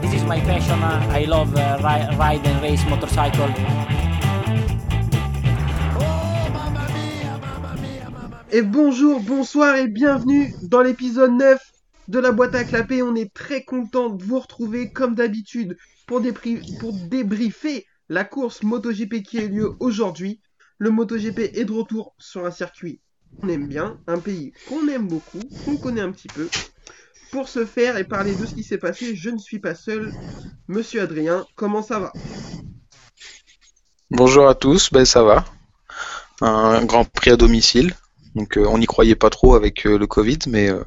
this is my passion. Uh, I love uh, ri- ride and race motorcycle. Et bonjour, bonsoir et bienvenue dans l'épisode 9 de la boîte à clapper. On est très content de vous retrouver comme d'habitude pour, pour débriefer la course MotoGP qui a eu lieu aujourd'hui. Le MotoGP est de retour sur un circuit qu'on aime bien, un pays qu'on aime beaucoup, qu'on connaît un petit peu. Pour ce faire et parler de ce qui s'est passé, je ne suis pas seul. Monsieur Adrien, comment ça va Bonjour à tous, ben ça va. Un grand prix à domicile. Donc euh, on n'y croyait pas trop avec euh, le Covid, mais euh,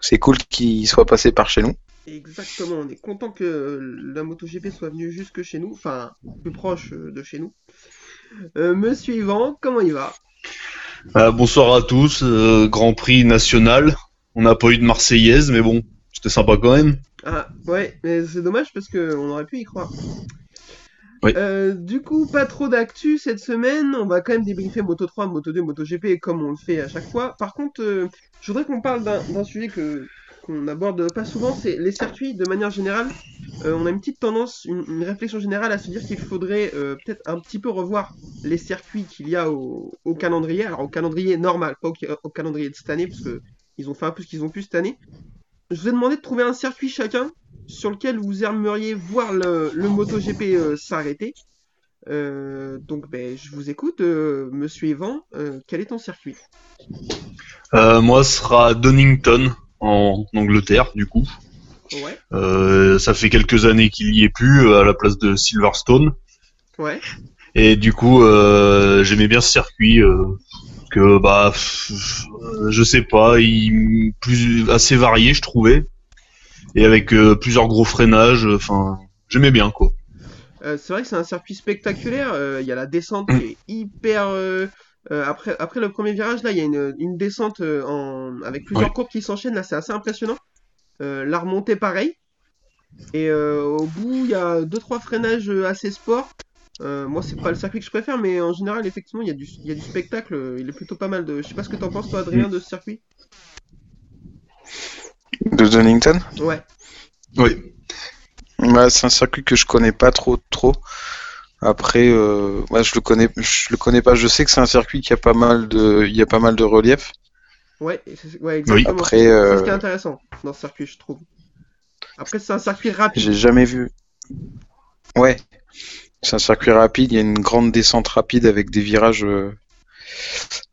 c'est cool qu'il soit passé par chez nous. Exactement, on est content que la MotoGP soit venue jusque chez nous, enfin plus proche de chez nous. Euh, monsieur Yvan, comment il va? Euh, bonsoir à tous, euh, Grand Prix national. On n'a pas eu de Marseillaise, mais bon, c'était sympa quand même. Ah ouais, mais c'est dommage parce que on aurait pu y croire. Oui. Euh, du coup, pas trop d'actu cette semaine. On va quand même débriefer Moto 3, Moto 2, Moto GP comme on le fait à chaque fois. Par contre, euh, je voudrais qu'on parle d'un sujet que qu'on aborde pas souvent, c'est les circuits de manière générale. Euh, on a une petite tendance, une, une réflexion générale à se dire qu'il faudrait peut-être un petit peu revoir les circuits qu'il y a au, au calendrier. Alors au calendrier normal, pas au, au calendrier de cette année, parce que ils ont fait un peu ce qu'ils ont pu cette année. Je vous ai demandé de trouver un circuit chacun sur lequel vous aimeriez voir le, le MotoGP euh, s'arrêter. Euh, donc ben, je vous écoute, euh, Monsieur Evan, euh, quel est ton circuit? Moi, ce sera Donington, en Angleterre, du coup. Ouais, ça fait quelques années qu'il y est plus, à la place de Silverstone. ouais, Et du coup, j'aimais bien ce circuit. Que bah, euh, je sais pas, il plus assez varié, je trouvais, et avec euh, plusieurs gros freinages. Enfin, j'aimais bien quoi. Euh, c'est vrai que c'est un circuit spectaculaire. euh, Il y a la descente qui est hyper. après, après le premier virage, là, il y a une, une descente en, avec plusieurs Oui. courbes qui s'enchaînent. Là, c'est assez impressionnant. La remontée, pareil. Et au bout, il y a deux trois freinages assez sport. Euh, moi, c'est pas le circuit que je préfère, mais en général, effectivement, il y a du, il y a du spectacle. Il est plutôt pas mal de. Je sais pas ce que t'en penses, toi, Adrien, de ce circuit. De Donington Ouais. Oui. Ouais, c'est un circuit que je connais pas trop trop. Après, euh, ouais, je le connais, je le connais pas. Je sais que c'est un circuit qui a pas mal de, il y a pas mal de relief. Ouais, ouais, exactement. Après, C'est c'est euh, ce qui est intéressant dans ce circuit, je trouve. Après, c'est un circuit rapide. J'ai jamais vu. Ouais, c'est un circuit rapide. Il y a une grande descente rapide avec des virages. euh.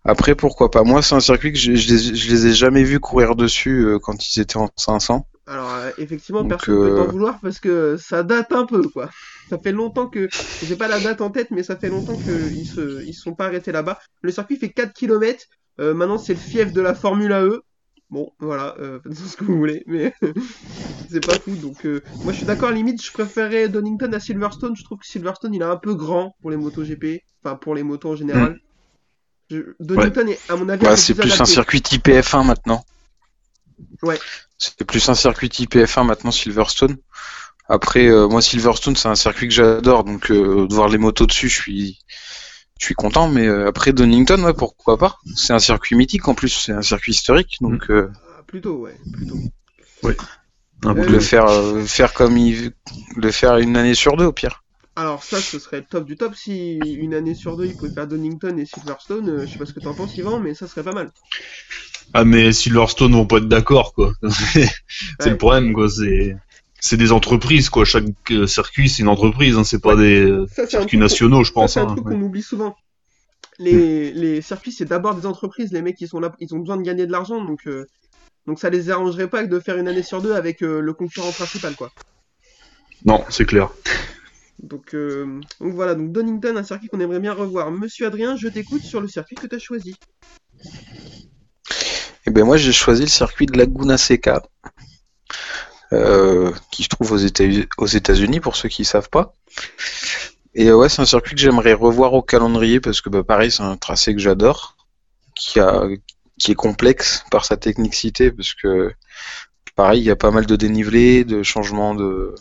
Après, pourquoi pas? Moi, c'est un circuit que je, je les, je les ai jamais vus courir dessus euh, quand ils étaient en 500. Alors, euh, effectivement, Donc, personne ne peut t'en euh, vouloir parce que ça date un peu, quoi. Ça fait longtemps que. J'ai pas la date en tête, mais ça fait longtemps qu'ils se... ils se sont pas arrêtés là-bas. Le circuit fait 4 km. maintenant, c'est le fief de la Formule AE. Bon, voilà, euh, faites ce que vous voulez, mais c'est pas fou. Donc, euh, moi, je suis d'accord, limite, je préférais Donington à Silverstone. Je trouve que Silverstone, il est un peu grand pour les motos GP, enfin, pour les motos en général. Je- Donington est, à mon avis, Ouais, c'est plus un circuit type F1 maintenant. Ouais. C'est plus un circuit type F1 maintenant, Silverstone. Après, euh, moi, Silverstone, c'est un circuit que j'adore, donc de voir les motos dessus, je suis, je suis content. Mais euh, après, Donington, ouais, pourquoi pas C'est un circuit mythique en plus, c'est un circuit historique, donc euh, Ah, plutôt, ouais, plutôt. Euh, peu le faire, euh, faire comme il, le faire une année sur deux au pire. Alors ça, ce serait le top du top. Si une année sur deux, il pouvait faire Donington et Silverstone, euh, je sais pas ce que t'en penses, Yvan, mais ça serait pas mal. Ah mais Silverstone vont pas être d'accord quoi. c'est Ouais. le problème quoi. C'est c'est des entreprises quoi. Chaque euh, circuit c'est une entreprise. Hein. C'est pas des euh, Ça, circuits nationaux je pense. c'est un hein. truc Ouais. qu'on oublie souvent. Les, les circuits, c'est d'abord des entreprises. Les mecs, ils sont là, ils ont besoin de gagner de l'argent, donc euh, donc ça les arrangerait pas de faire une année sur deux avec euh, le concurrent principal, quoi. Non c'est clair. Donc, euh, donc voilà, donc Donington, un circuit qu'on aimerait bien revoir. Monsieur Adrien, je t'écoute sur le circuit que tu as choisi. Et ben moi, j'ai choisi le circuit de Laguna Seca, qui se trouve aux Éta- aux États-Unis pour ceux qui savent pas. Et euh, ouais, c'est un circuit que j'aimerais revoir au calendrier parce que bah, pareil, c'est un tracé que j'adore, qui a qui est complexe par sa technicité parce que pareil, il y a pas mal de dénivelé, de changements de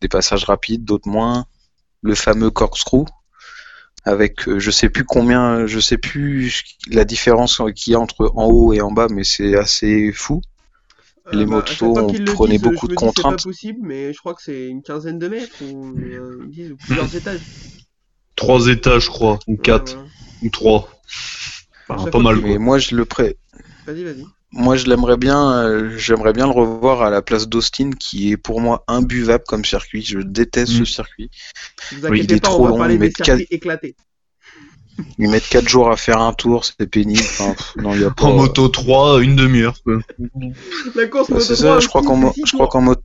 des passages rapides, d'autres moins. Le fameux corkscrew avec euh, je sais plus combien, je sais plus la différence qu'il y a entre en haut et en bas, mais c'est assez fou. Les bah, à chaque motos, fois on prenait disent, je beaucoup me de dis, C'est contraintes. pas possible, mais je crois que c'est une quinzaine de mètres ou, euh, ils disent, ou plusieurs étages. Trois étages, je crois, ou Ouais, quatre, ou trois. Pas mal. Mais moi, je le pré... Vas-y, vas-y. moi, je l'aimerais bien, euh, j'aimerais bien le revoir à la place d'Austin, qui est pour moi imbuvable comme circuit. Je déteste Mm. ce circuit. Vous Oui, il inquiétez est pas, trop on va long, parler des circuits éclatés. Ils mettent 4 jours à faire un tour, c'est pénible. Enfin, pff, non, y a pas... En moto 3, une demi-heure. La course Bah, moto c'est 3, ça, je crois qu'en mo- moto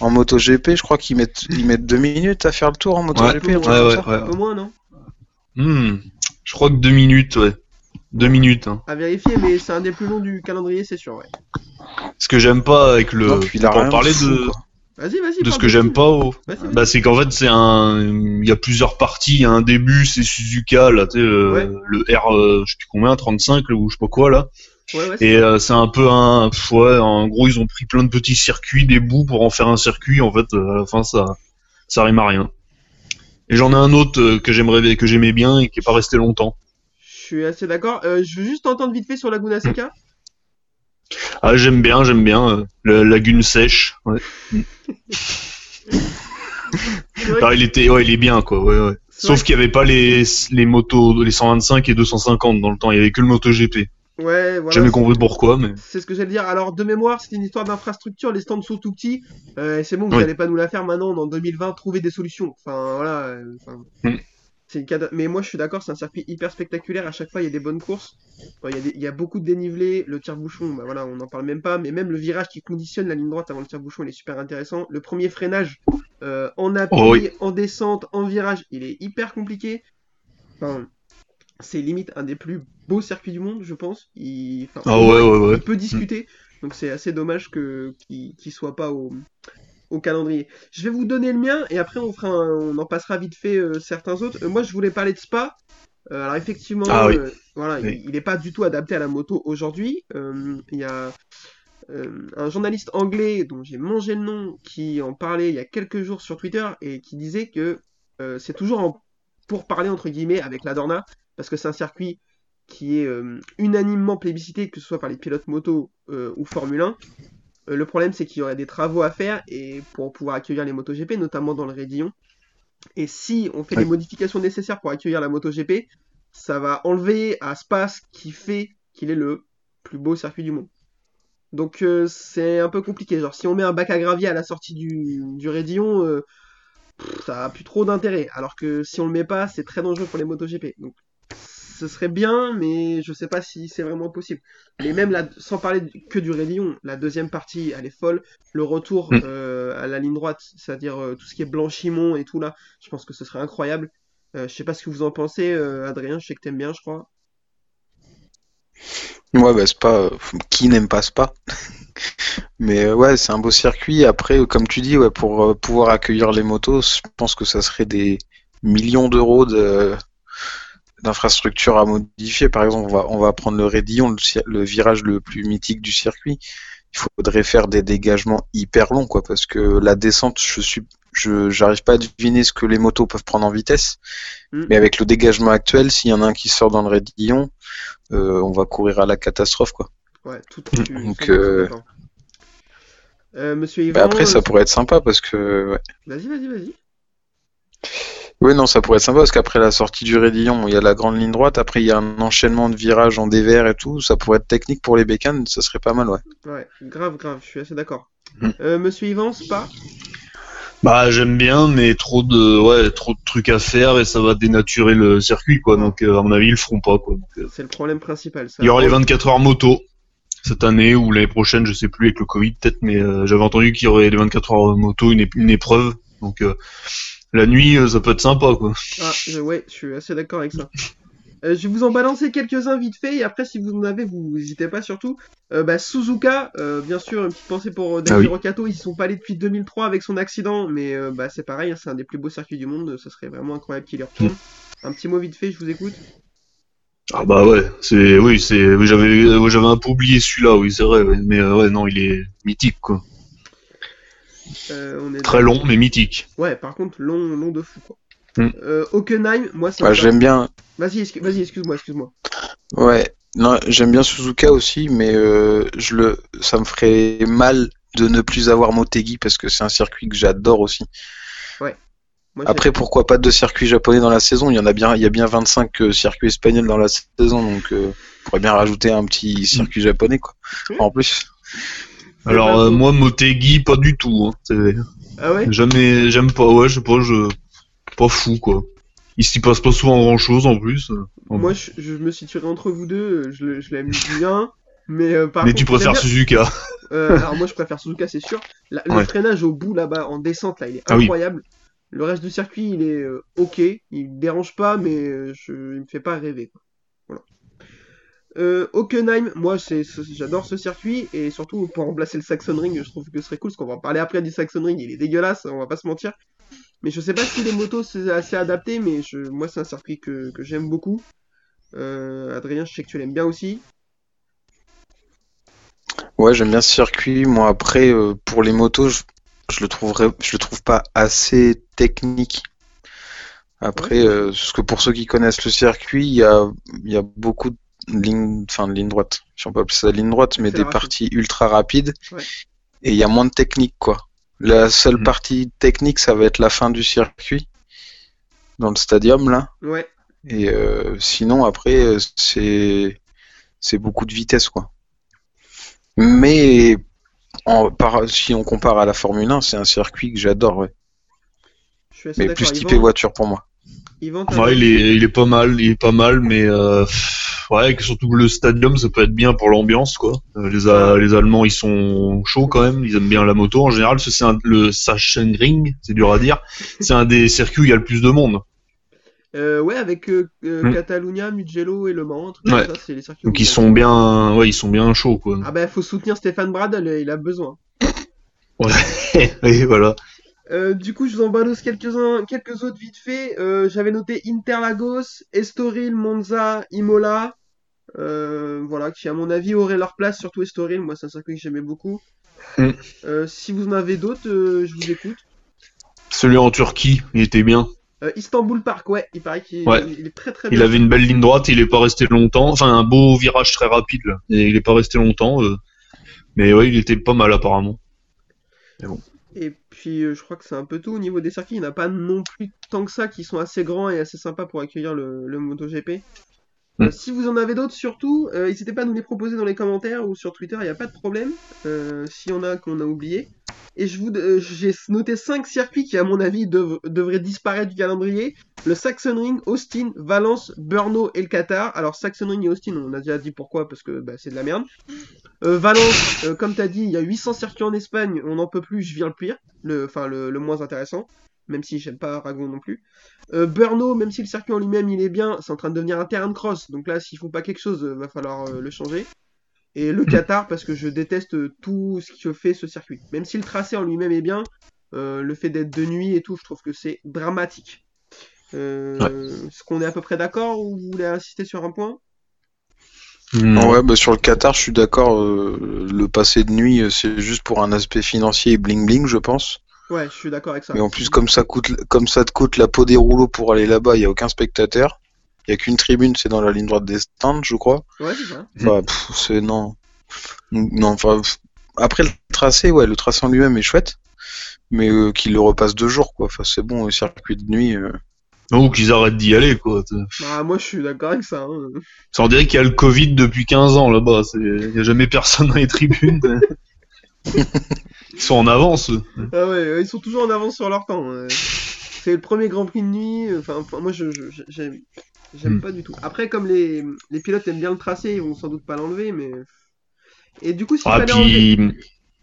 en moto GP, je crois qu'ils mettent ils mettent deux minutes à faire le tour en moto Ouais, GP. ouais, ouais. Un peu moins, non? Hmm. Je crois que deux minutes, ouais. Deux minutes, hein. À vérifier, mais c'est un des plus longs du calendrier, c'est sûr, ouais. Ce que j'aime pas avec le. Non, puis il a pour rien parler fou, de, quoi. Vas-y, vas-y. de ce que j'aime pas vas-y. Bah, c'est qu'en fait, c'est un. Il y a plusieurs parties. Il y a un début, c'est Suzuka, là, tu sais, le, Ouais. le R, euh, je sais plus combien, 35, là, ou je sais pas quoi, là. Ouais, ouais, c'est Et euh, c'est un peu un. pff, Ouais, en gros, ils ont pris plein de petits circuits, des bouts pour en faire un circuit. En fait, euh, à la fin, ça, ça rime à rien. Et j'en ai un autre que j'aimerais, que j'aimais bien et qui est pas resté longtemps. Je suis assez d'accord. Je veux juste entendre vite fait sur Laguna Seca. Ah, j'aime bien, j'aime bien. euh, la lagune sèche. Ouais. Il était, ouais, il est bien, quoi. Ouais, ouais. Sauf qu'il y avait pas les, les motos, les 125 et 250 dans le temps. Il y avait que le MotoGP. Ouais, voilà. Jamais compris pourquoi, mais. C'est ce que j'allais dire. Alors, de mémoire, c'est une histoire d'infrastructure. Les stands sont tout petits. Euh, c'est bon, vous Oui. n'allez pas nous la faire maintenant, en 2020, trouver des solutions. Enfin, voilà. euh, enfin, Mm. Une Mais moi, je suis d'accord, c'est un circuit hyper spectaculaire. À chaque fois, il y a des bonnes courses. Enfin, il, y a des- il y a beaucoup de dénivelé. Le tire-bouchon, bah voilà, on n'en parle même pas. Mais même le virage qui conditionne la ligne droite avant le tire-bouchon, il est super intéressant. Le premier freinage euh, en appui, Oh oui. en descente, en virage, il est hyper compliqué. Enfin, c'est limite un des plus beaux circuits du monde, je pense. Il... enfin, Ah ouais, ouais, ouais. il peut discuter. Donc c'est assez dommage que qu'il qu'il soit pas au, au calendrier. Je vais vous donner le mien et après on fera un- on en passera vite fait euh, certains autres. Euh, moi je voulais parler de Spa. Euh, alors effectivement, Ah oui. voilà, Oui. il n'est pas du tout adapté à la moto aujourd'hui. Il y a un journaliste anglais dont j'ai mangé le nom qui en parlait il y a quelques jours sur Twitter et qui disait que c'est toujours en pour parler entre guillemets avec la Dorna parce que c'est un circuit qui est unanimement plébiscité que ce soit par les pilotes moto ou Formule 1. Euh, le problème c'est qu'il y aurait des travaux à faire et pour pouvoir accueillir les MotoGP notamment dans le Rédillon. Et si on fait les modifications nécessaires pour accueillir la MotoGP, ça va enlever à Spa ce qui fait qu'il est le plus beau circuit du monde. Donc euh, c'est un peu compliqué. Genre si on met un bac à gravier à la sortie du, du Rédillon, euh, ça a plus trop d'intérêt. Alors que si on le met pas, c'est très dangereux pour les MotoGP. Donc ce serait bien, mais je sais pas si c'est vraiment possible. Mais même là, sans parler que du Rédillon, la deuxième partie, elle est folle. Le retour Mm. euh, à la ligne droite, c'est-à-dire euh, tout ce qui est Blanchimont et tout là, je pense que ce serait incroyable. Euh, je sais pas ce que vous en pensez, euh, Adrien. Je sais que t'aimes bien, je crois. Ouais, bah c'est pas qui n'aime pas Spa? Mais ouais, c'est un beau circuit. Après, comme tu dis, ouais, pour pouvoir accueillir les motos, je pense que ça serait des millions d'euros de d'infrastructures à modifier. Par exemple, on va on va prendre le Rédillon, le, virage le plus mythique du circuit. Il faudrait faire des dégagements hyper longs, quoi, parce que la descente, je suis je j'arrive pas à deviner ce que les motos peuvent prendre en vitesse. Mm. Mais avec le dégagement actuel, s'il y en a un qui sort dans le Rédillon, euh, on va courir à la catastrophe, quoi. Ouais, tout Donc, suis 100% euh, d'accord. Euh, Monsieur Yvan, Mais après, ça euh, pourrait être sympa parce que. Ouais. vas-y, vas-y, vas-y. Oui, non, ça pourrait être sympa parce qu'après la sortie du Rédillon, il y a la grande ligne droite. Après, il y a un enchaînement de virages en dévers et tout. Ça pourrait être technique pour les bécanes. Ça serait pas mal, ouais. Ouais, grave, grave, je suis assez d'accord. Mm. Euh, Monsieur Yvan, Spa? Bah, j'aime bien, mais trop de, ouais, trop de trucs à faire et ça va dénaturer le circuit, quoi. Donc, euh, à mon avis, ils le feront pas, quoi. Euh, c'est le problème principal. Ça. il y aura les 24 heures moto cette année ou l'année prochaine, je sais plus avec le Covid peut-être, mais euh, j'avais entendu qu'il y aurait les 24 heures moto, une épreuve. Donc, euh, la nuit, euh, ça peut être sympa, quoi. Ah, ouais, je suis assez d'accord avec ça. Euh, je vais vous en balancer quelques-uns vite fait, et après, si vous en avez, vous n'hésitez pas surtout. Euh, bah, Suzuka, euh, bien sûr, une petite pensée pour Daiki Ah oui. Ils sont pas allés depuis 2003 avec son accident, mais bah, c'est pareil, hein, c'est un des plus beaux circuits du monde, ça serait vraiment incroyable qu'il y retourne. Mm. Un petit mot vite fait, je vous écoute. Ah bah ouais, c'est, oui, c'est, oui, j'avais, j'avais un peu oublié celui-là, oui, c'est vrai, mais ouais, non, il est mythique, quoi. Euh, on est Très long, mais mythique. Ouais, par contre, long, long de fou, quoi. Mm. Euh, Hockenheim, moi, c'est Ouais, j'aime bien. Vas-y, excu- vas-y, excuse-moi, excuse-moi. Ouais. Non, j'aime bien Suzuka aussi, mais euh, je le, ça me ferait mal de ne plus avoir Motegi parce que c'est un circuit que j'adore aussi. Moi, j'ai- Après, pourquoi pas de circuits japonais dans la saison? Il y en a bien, il y a bien 25 euh, circuits espagnols dans la saison, donc euh, on pourrait bien rajouter un petit circuit japonais, quoi. Oui. En plus. Alors euh, moi Motegi pas du tout. Hein. Ah ouais? Jamais, j'aime pas. Ouais, je sais pas, je pas fou quoi. Il s'y passe pas souvent grand chose en plus. Moi, je, je me situerai entre vous deux. Je, je l'aime bien. Mais euh, par Mais contre, tu préfères Suzuka. euh, Alors, moi, je préfère Suzuka, c'est sûr. La- le Ouais. freinage au bout là-bas, en descente, là, il est Ah oui. incroyable. Le reste du circuit, il est euh, ok. Il me dérange pas, mais euh, je, il me fait pas rêver. Quoi. Euh, Hockenheim, moi, j'adore ce circuit. Et surtout, pour remplacer le Saxon Ring, je trouve que ce serait cool. Parce qu'on va en parler après du Saxon Ring. Il est dégueulasse, on va pas se mentir. Mais je sais pas si les motos c'est assez adapté, mais je, moi c'est un circuit que, que j'aime beaucoup. Euh, Adrien, je sais que tu l'aimes bien aussi. Ouais, j'aime bien ce circuit. Moi, après, euh, pour les motos, je, je le trouverais, je le trouve pas assez technique. Après, Ouais. euh, parce que pour ceux qui connaissent le circuit, il y a, il y a beaucoup de lignes, enfin de lignes droites. Si on peut appeler ça ligne droite, mais des parties ultra rapides. Ouais. Et il y a moins de technique, quoi. La seule Mhm. partie technique, ça va être la fin du circuit. Dans le stadium, là. Ouais. Et euh, sinon, après, euh, c'est c'est beaucoup de vitesse, quoi. Mais en, par, si on compare à la Formule 1, c'est un circuit que j'adore, ouais. Je suis assez Mais plus typé voiture pour moi. Yvan, Ouais, il est, il est pas mal, il est pas mal, mais euh, ouais, que surtout le stadium, ça peut être bien pour l'ambiance, quoi. Euh, les, A- les Allemands, ils sont chauds quand même, ils aiment bien la moto en général. C'est un- le Sachsenring, c'est dur à dire. C'est un des circuits où il y a le plus de monde. Euh, ouais, avec euh, euh, Hmm. Catalunya, Mugello et Le Mans. Ouais. ça, c'est les circuits Donc ils sont bien, ouais, ils sont bien chauds, quoi. Ah bah, faut soutenir Stéphane Bradl, il a besoin. Et voilà. Euh, du coup, je vous en balance quelques-uns, quelques autres vite fait. Euh, J'avais noté Interlagos, Estoril, Monza, Imola. Euh, voilà, qui à mon avis auraient leur place, surtout Estoril. Moi, c'est un circuit que j'aimais beaucoup. Mm. Euh, si vous en avez d'autres, je vous écoute. Celui en Turquie, il était bien. Istanbul Park, ouais, il paraît qu'il Ouais. il est très très Il bien. avait une belle ligne droite, il est pas resté longtemps. Enfin, un beau virage très rapide, là. Et il est pas resté longtemps. Mais ouais, il était pas mal apparemment. Et puis, euh, je crois que c'est un peu tout au niveau des circuits. Il n'y en a pas non plus tant que ça qui sont assez grands et assez sympas pour accueillir le, le MotoGP. Euh, Mm. si vous en avez d'autres, surtout, euh, n'hésitez pas à nous les proposer dans les commentaires ou sur Twitter, il n'y a pas de problème. Euh, S'il y en a qu'on a oublié. Et euh, j'ai noté 5 circuits qui, à mon avis, dev- devraient disparaître du calendrier. Le Saxon Ring, Austin, Valence, Brno et le Qatar. Alors, Saxon Ring et Austin, on a déjà dit pourquoi, parce que bah, c'est de la merde. Euh, Valence, euh, comme t'as dit, il y a 800 circuits en Espagne, on n'en peut plus, je viens le pire, enfin le moins intéressant, même si j'aime pas Aragon non plus. Euh, Brno, même si le circuit en lui-même il est bien, c'est en train de devenir un terrain de cross, donc là s'ils font pas quelque chose, euh, va falloir euh, le changer. Et le Qatar, parce que je déteste euh, tout ce que fait ce circuit. Même si le tracé en lui-même est bien, euh, le fait d'être de nuit et tout, je trouve que c'est dramatique. Euh, Est-ce qu'on est à peu près d'accord ou vous voulez insister sur un point? Hmm. Ouais, bah sur le Qatar, je suis d'accord. euh, le passé de nuit, c'est juste pour un aspect financier et bling bling, je pense. Ouais, je suis d'accord avec ça. Mais en plus, comme ça coûte, comme ça te coûte la peau des rouleaux pour aller là-bas, il y a aucun spectateur. Il y a qu'une tribune, c'est dans la ligne droite des stands, je crois. Ouais, c'est ça. Enfin, pff, c'est non. Non, enfin, après le tracé, ouais, le tracé en lui-même est chouette, mais euh, qu'il le repasse deux jours, quoi. Enfin, c'est bon, le circuit de nuit. euh, Ou qu'ils arrêtent d'y aller, quoi. Bah, moi je suis d'accord avec ça. hein. Ça on dirait qu'il y a le Covid depuis 15 ans là-bas. c'est- Il y a jamais personne dans les tribunes. Ils sont en avance. eux. Ah ouais, ils sont toujours en avance sur leur temps. C'est le premier Grand Prix de nuit. Enfin, enfin, moi, je, je- je- j'aime, j'aime Hmm. pas du tout. Après, comme les, les pilotes aiment bien le tracé, ils vont sans doute pas l'enlever, mais. Et du coup, s'il Ah, fallait enlever. puis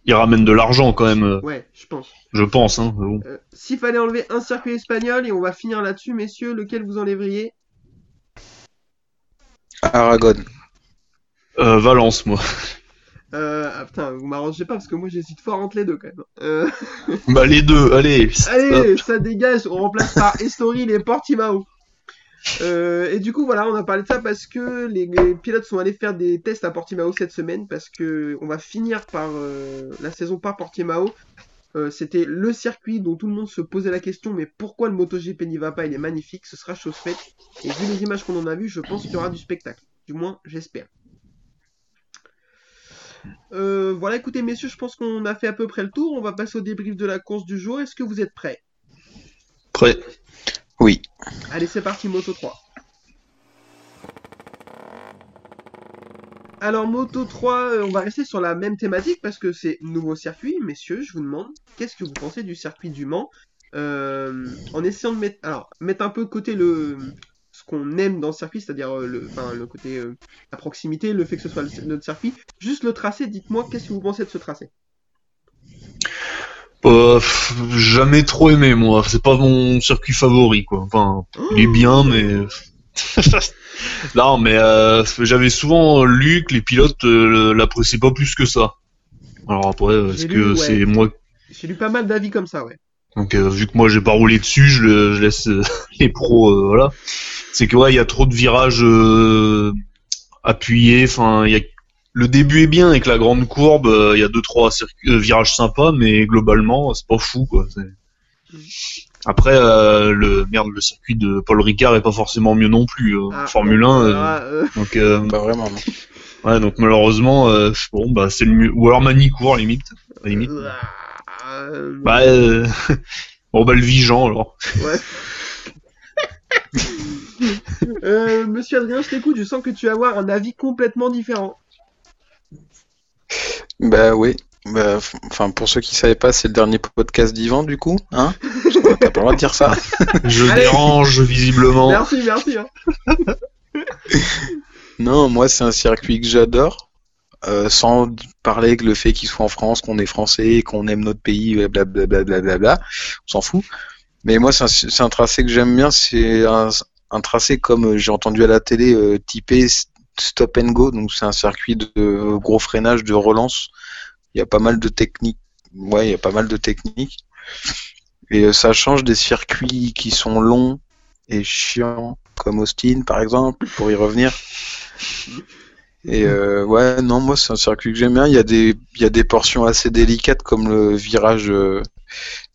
ils ramènent de l'argent quand même, euh, Ouais, je pense. je pense. Hein, mais bon. Euh, s'il fallait enlever un circuit espagnol, et on va finir là-dessus, messieurs, lequel vous enlèveriez? Aragon. Euh, Valence, moi. euh, ah, putain, vous m'arrangez pas parce que moi j'hésite fort entre les deux quand même. Euh, Bah les deux, allez. Allez, ça dégage, on remplace par Estoril et Portimao. Euh, et du coup, voilà, on a parlé de ça parce que les, les pilotes sont allés faire des tests à Portimao cette semaine parce que on va finir par euh, la saison par Portimao. Euh, C'était le circuit dont tout le monde se posait la question, mais pourquoi le MotoGP n'y va pas? Il est magnifique, ce sera chose faite. Et vu les images qu'on en a vues, je pense qu'il y aura du spectacle. Du moins, j'espère. Euh, voilà, écoutez, messieurs, je pense qu'on a fait à peu près le tour. On va passer au débrief de la course du jour. Est-ce que vous êtes prêts? Prêt. Oui. Allez, c'est parti, Moto 3. Alors, Moto 3, euh, on va rester sur la même thématique parce que c'est nouveau circuit. Messieurs, je vous demande, qu'est-ce que vous pensez du circuit du Mans? Euh, En essayant de mettre, alors, mettre un peu de côté le, ce qu'on aime dans le circuit, c'est-à-dire euh, le, côté, euh, la proximité, le fait que ce soit le- notre circuit. Juste le tracé, dites-moi, qu'est-ce que vous pensez de ce tracé? Euh, jamais trop aimé moi. C'est pas mon circuit favori quoi. Enfin, il est bien mais. non mais j'avais souvent lu que les pilotes l'appréciaient pas plus que ça. Alors après, est-ce que ouais. c'est moi J'ai lu pas mal d'avis comme ça, ouais. Donc euh, vu que moi j'ai pas roulé dessus, je, le- je laisse euh, les pros euh, voilà. C'est que ouais, il y a trop de virages euh, appuyés, enfin il y a le début est bien avec la grande courbe, euh, il y a deux trois circuits- euh, virages sympas mais globalement, c'est pas fou quoi, c'est- Après euh, le merde le circuit de Paul Ricard est pas forcément mieux non plus euh, Ah, Formule donc, 1 euh, ah, euh, donc euh, Pas vraiment, non. ouais donc malheureusement euh, bon bah c'est le mieux ou alors Manicourt limite à limite. Euh, Bah euh, bon bah le Vigeant alors. Ouais. Euh, Monsieur Adrien, je t'écoute, je sens que tu vas avoir un avis complètement différent. Bah oui. Bah, enfin, pour ceux qui savaient pas, c'est le dernier podcast d'Ivan, du coup, hein? T'as pas le droit de dire ça. Je Allez. dérange visiblement. Merci, merci. hein. Non, moi, c'est un circuit que j'adore. Euh, sans parler que le fait qu'il soit en France, qu'on est français, qu'on aime notre pays, blablabla, blablabla, on s'en fout. Mais moi, c'est un, tracé que j'aime bien. C'est un, tracé comme euh, j'ai entendu à la télé, euh, typé stop and go. Donc, c'est un circuit de euh, gros freinage, de relance. Il y a pas mal de techniques. Ouais, il y a pas mal de techniques. Et euh, ça change des circuits qui sont longs et chiants, comme Austin, par exemple, pour y revenir. Et euh, ouais, non, moi c'est un circuit que j'aime bien. Il y a des, il y a des portions assez délicates comme le virage euh,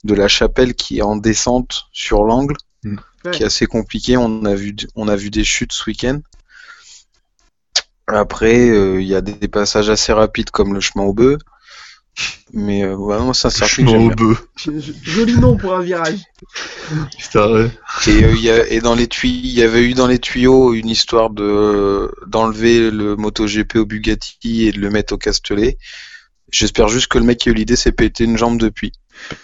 de la chapelle qui est en descente sur l'angle, Mm. qui est assez compliqué. On a vu, on a vu des chutes ce week-end. Après, euh, il y a des, des passages assez rapides comme le chemin au bœuf. Mais euh, ouais, moi c'est un Joli nom pour un virage. Putain, ouais. Et, euh, il y a, et dans les tuyaux, il y avait eu dans les tuyaux une histoire de d'enlever le MotoGP au Bugatti et de le mettre au Castellet. J'espère juste que le mec qui a eu l'idée s'est pété une jambe depuis,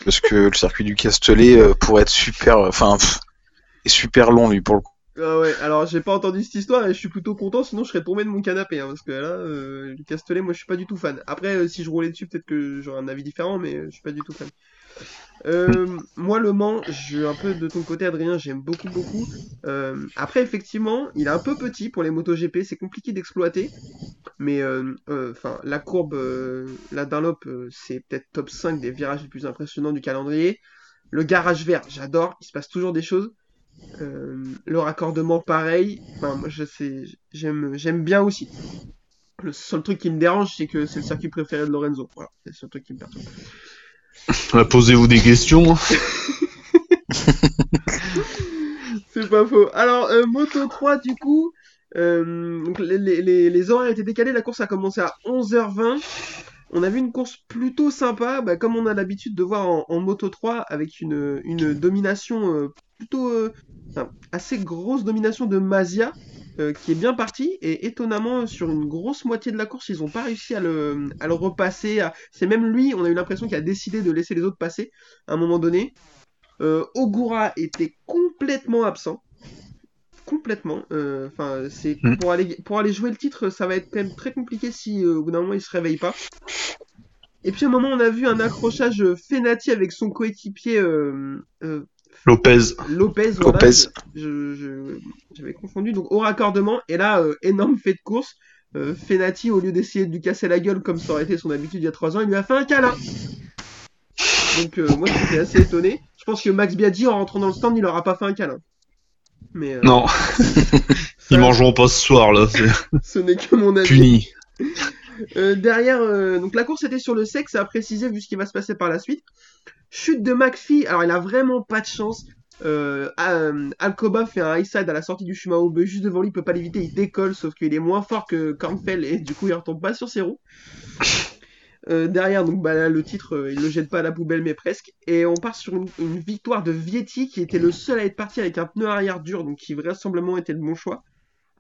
parce que le circuit du Castellet euh, pourrait être super, enfin, est super long lui pour le coup. Ah ouais, alors j'ai pas entendu cette histoire et je suis plutôt content, sinon je serais tombé de mon canapé, hein, parce que là, euh, le Castellet, moi je suis pas du tout fan. Après, euh, si je roulais dessus, peut-être que j'aurais un avis différent, mais euh, je suis pas du tout fan. Euh, moi, Le Mans, je un peu de ton côté, Adrien, j'aime beaucoup, beaucoup. Après, effectivement, il est un peu petit pour les MotoGP, c'est compliqué d'exploiter, mais enfin, la courbe, la Dunlop, c'est peut-être top 5 des virages les plus impressionnants du calendrier. Le garage vert, j'adore, il se passe toujours des choses. Euh, le raccordement pareil. Enfin, moi je sais, j'aime, j'aime bien aussi. Le seul truc qui me dérange, c'est que c'est le circuit préféré de Lorenzo. Voilà, c'est le seul truc qui me perturbe. Ouais, Posez-vous des questions. C'est pas faux. Alors, euh, Moto 3, du coup, euh, donc les, les, les, les horaires étaient décalés. La course a commencé à 11h20. On a vu une course plutôt sympa, bah, comme on a l'habitude de voir en, en Moto 3, avec une, une domination euh, plutôt euh, enfin, assez grosse domination de Mazia, euh, qui est bien partie. Et étonnamment, sur une grosse moitié de la course, ils n'ont pas réussi à le, à le repasser. à- C'est même lui, on a eu l'impression qu'il a décidé de laisser les autres passer à un moment donné. Euh, Ogura était complètement absent. Complètement. Euh, Enfin, c'est Mm. pour aller pour aller jouer le titre, ça va être quand même très compliqué si euh, au bout d'un moment il se réveille pas. Et puis à un moment, on a vu un accrochage Fenati avec son coéquipier euh, Lopez. Lopez. voilà, Lopez. J'avais confondu. Donc au raccordement. Et là, euh, énorme fait de course. Euh, Fenati, au lieu d'essayer de lui casser la gueule comme ça aurait été son habitude il y a 3 ans, il lui a fait un câlin. Donc euh, moi j'étais assez étonné. Je pense que Max Biaggi en rentrant dans le stand, il aura pas fait un câlin. Mais euh, Non, ça, ils mangeront pas ce soir là, ce n'est que mon avis. puni. Derrière, donc la course était sur le sexe, à préciser vu ce qui va se passer par la suite. Chute de McPhee, alors il a vraiment pas de chance. Euh, euh, Alcoba fait un high side à la sortie du chemin Aube juste devant lui, il peut pas l'éviter, il décolle, sauf qu'il est moins fort que Kornfeld et du coup il retombe pas sur ses roues. Euh, derrière, donc bah, là, le titre, euh, il le jette pas à la poubelle, mais presque. Et on part sur une, une victoire de Vietti, qui était le seul à être parti avec un pneu arrière dur, donc qui vraisemblablement était le bon choix.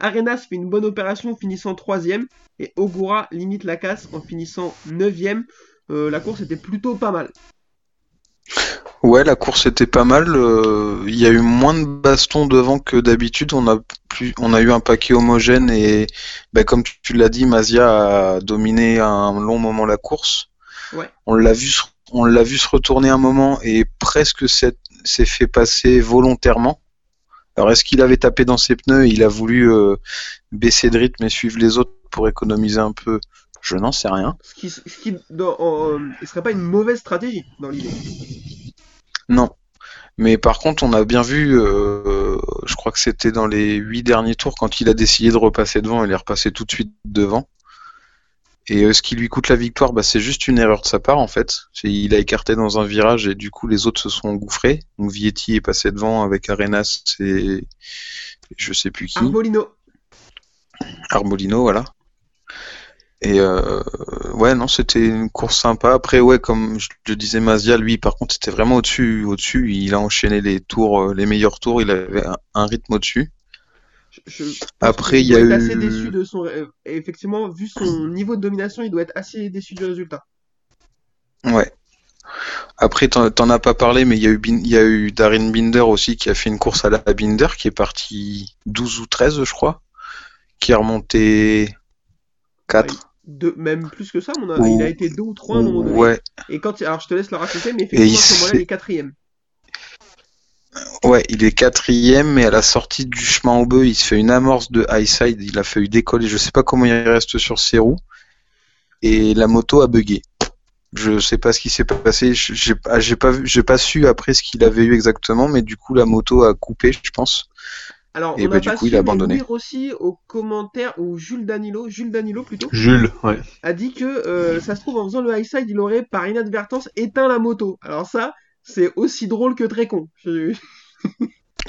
Arenas fait une bonne opération en finissant troisième, et Ogura limite la casse en finissant neuvième. Euh, la course était plutôt pas mal. Ouais, la course était pas mal. euh, Il y a eu moins de bastons devant que d'habitude. On a plus, on a eu un paquet homogène et, bah, comme tu, tu l'as dit, Mazia a dominé un long moment la course. Ouais. On l'a vu, se- on l'a vu se retourner un moment et presque s'est s'est fait passer volontairement. Alors est-ce qu'il avait tapé dans ses pneus? Et il a voulu euh, baisser de rythme et suivre les autres pour économiser un peu Je n'en sais rien. Ce qui, ce qui dans, en- il serait pas une mauvaise stratégie dans l'idée. Non. Mais par contre, on a bien vu, euh, je crois que c'était dans les huit derniers tours, quand il a décidé de repasser devant, il est repassé tout de suite devant. Et euh, ce qui lui coûte la victoire, bah, c'est juste une erreur de sa part en fait. Il a écarté dans un virage et du coup les autres se sont engouffrés. Donc Vietti est passé devant avec Arenas et je sais plus qui, Arbolino. Arbolino, voilà. Et euh, ouais, non, c'était une course sympa. Après, ouais, comme je le disais, Mazia, lui, par contre, était vraiment au-dessus, au-dessus. Il a enchaîné les tours, euh, les meilleurs tours. Il avait un, un rythme au-dessus. Je- je pense Après, il y a eu- assez déçu de son. euh, Effectivement, vu son niveau de domination, il doit être assez déçu du résultat. Ouais. Après, t'en as pas parlé, mais il y a eu, Bin- il y a eu Darin Binder aussi qui a fait une course à la Binder, qui est parti 12 ou 13, je crois, qui a remonté 4. Deux, même plus que ça. Ou- il a été deux ou trois à un moment donné. Ouais, Et quand, alors je te laisse le raconter, mais effectivement, à ce moment-là, s'est- il est quatrième. ouais, il est quatrième, mais à la sortie du chemin au bœuf, il se fait une amorce de high side. Il a failli décoller. Je sais pas comment il reste sur ses roues. Et la moto a bugué. Je sais pas ce qui s'est passé. J'ai pas, pas pas su après ce qu'il avait eu exactement, mais du coup, la moto a coupé, je pense. Alors, Et on bah, n'a du pas coup, il su, a mais abandonné. Louis Rossi, au commentaire, ou Jules Danilo, Jules Danilo plutôt, Jules, ouais. a dit que euh, ça se trouve en faisant le high side, il aurait par inadvertance éteint la moto. Alors ça, c'est aussi drôle que très con.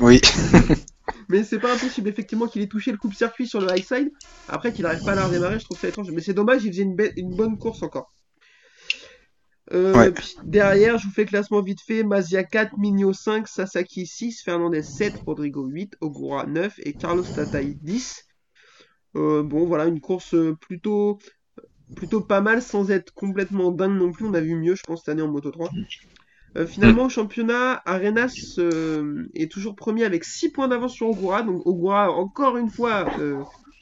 Oui. Mais c'est pas impossible effectivement qu'il ait touché le coupe-circuit sur le high side. Après qu'il arrive pas à la redémarrer, je trouve ça étrange. Mais c'est dommage, il faisait une, une bonne course encore. Euh, Ouais. puis derrière, je vous fais classement vite fait. Mazia 4, Migno 5, Sasaki 6, Fernandez 7, Rodrigo 8, Ogura 9 et Carlos Tatai 10. Euh, bon, voilà, une course euh, plutôt, plutôt pas mal sans être complètement dingue non plus. On a vu mieux, je pense, cette année en Moto 3. Euh, finalement, au championnat, Arenas est toujours premier avec 6 points d'avance sur Ogura. Donc Ogura, encore une fois,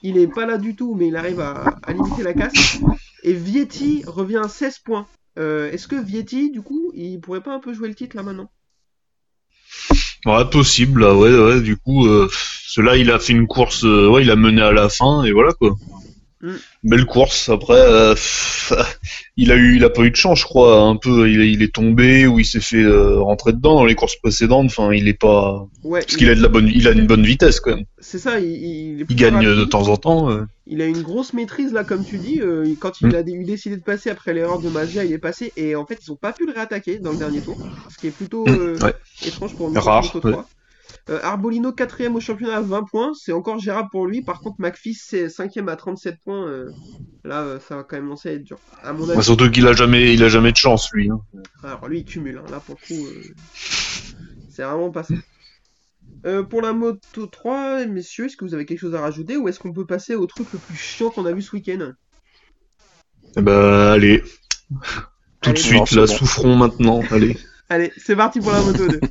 il est pas là du tout, mais il arrive à, à limiter la casse. Et Vietti revient à 16 points. Euh, Est-ce que Vietti, du coup, il pourrait pas un peu jouer le titre là maintenant? Ouais, possible, là, ouais, du coup, euh, cela il a fait une course, euh, ouais, il a mené à la fin, et voilà, quoi. Mm. Belle course, après, euh, pff, il a eu, il a pas eu de chance, je crois, un peu, il, est- il est tombé, ou il s'est fait euh, rentrer dedans dans les courses précédentes, enfin, il est pas, Ouais, parce qu'il a de la bonne, il a une bonne vitesse, quand même. c'est ça, il, il, est Il plutôt gagne rapide. de temps en temps, euh. Il a une grosse maîtrise là, comme tu dis. euh, quand il Mm. a eu décidé de passer après l'erreur de Mazia, il est passé et en fait ils ont pas pu le réattaquer dans le dernier tour, ce qui est plutôt Mm, ouais. étrange pour une Rare, Moto 3. Euh, Arbolino 4ème au championnat à 20 points, c'est encore gérable pour lui. Par contre, McPhee c'est 5ème à 37 points. euh, là, euh, ça va quand même lancer à être dur. À mon Bah, avis, surtout qu'il a jamais, il a jamais de chance, lui. hein. alors lui il cumule. hein. Là pour le coup, euh, c'est vraiment pas ça. Euh, pour la moto 3, messieurs, est-ce que vous avez quelque chose à rajouter ou est-ce qu'on peut passer au truc le plus chiant qu'on a vu ce week-end? Eh ben, allez. Tout Allez, de suite, là, bon. souffrons maintenant, allez. Allez, c'est parti pour la moto 2.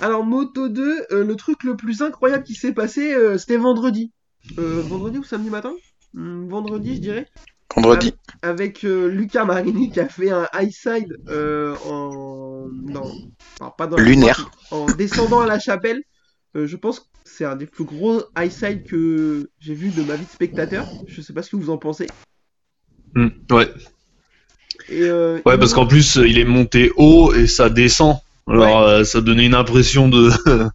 Alors, moto 2, euh, le truc le plus incroyable qui s'est passé, euh, c'était vendredi. Euh, vendredi ou samedi matin? Hmm, Vendredi, je dirais. Vendredi. Avec euh, Luca Marini qui a fait un high side euh, en. Non, alors, pas dans la Lunaire. en descendant à la chapelle. Euh, je pense que c'est un des plus gros high side que j'ai vu de ma vie de spectateur. Je sais pas ce que vous en pensez. Hmm, ouais. Et, euh, Ouais, parce qu'en plus, il est monté haut et ça descend. Alors, euh, ça donnait une impression de.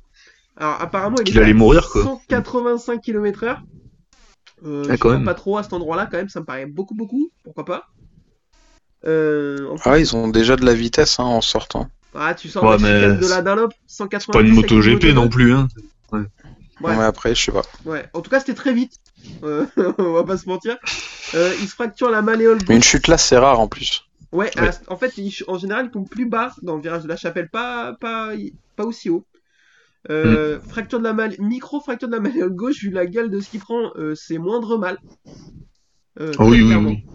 Alors apparemment il qu'il était allait à mourir, quoi. 185 km/h. Euh, Ah, quand même. pas trop à cet endroit-là quand même, ça me paraît beaucoup beaucoup, pourquoi pas. Euh, Ah, ils ont déjà de la vitesse hein, en sortant. Ah, tu sors Ouais, de la mais de la Dunlop, 190 Pas une moto GP non plus, hein. Ouais. Mais après, je sais pas. Ouais, en tout cas, c'était très vite. Euh, on va pas se mentir. Euh, il se fracture la malléole Mais une chute là, c'est rare en plus. Ouais, Ouais. à- en fait, il- en général, il tombe plus bas dans le virage de la chapelle, pas, pas, pas aussi haut. Euh, Fracture de la mal... micro fracture de la malléole gauche, vu la gueule de ce qu'il prend, euh, c'est moindre mal. Euh, Ah oui, oui, clairement. oui.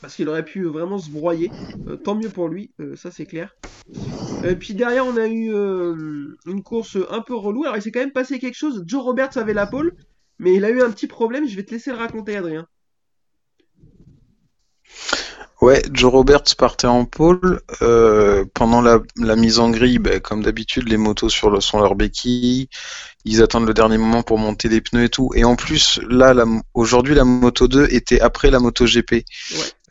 Parce qu'il aurait pu vraiment se broyer. Euh, tant mieux pour lui, euh, ça c'est clair. Et puis derrière, on a eu une course un peu relou. Alors il s'est quand même passé quelque chose. Joe Roberts avait la pole, mais il a eu un petit problème. Je vais te laisser le raconter, Adrien. Ouais, Joe Roberts partait en pôle. euh, pendant la, la mise en grille, ben, comme d'habitude, les motos sur le, sont leurs béquilles. Ils attendent le dernier moment pour monter les pneus et tout. Et en plus, là, aujourd'hui, la Moto 2 était après la Moto GP.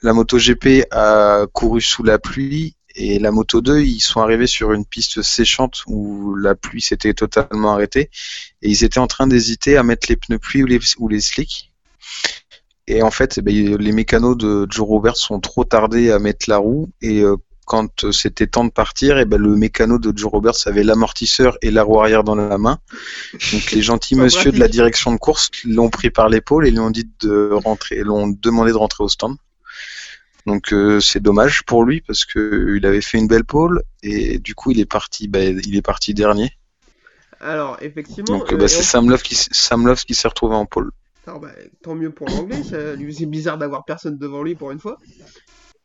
La Moto GP a couru sous la pluie. Et la Moto 2, ils sont arrivés sur une piste séchante où la pluie s'était totalement arrêtée. Et ils étaient en train d'hésiter à mettre les pneus pluie ou les, ou les slicks. Et en fait, eh ben, les mécanos de Joe Roberts sont trop tardés à mettre la roue. Et euh, quand euh, c'était temps de partir, et ben, le mécano de Joe Roberts avait l'amortisseur et la roue arrière dans la main. Donc les gentils monsieur de la direction de course l'ont pris par l'épaule et lui ont dit de rentrer, l'ont demandé de rentrer au stand. Donc euh, c'est dommage pour lui parce que il avait fait une belle pole et du coup il est parti, ben, il est parti dernier. Alors, effectivement. Donc euh, bah, c'est Sam Love qui, Sam Love qui s'est retrouvé en pole. Alors, bah, tant mieux pour l'anglais, ça lui faisait bizarre d'avoir personne devant lui pour une fois.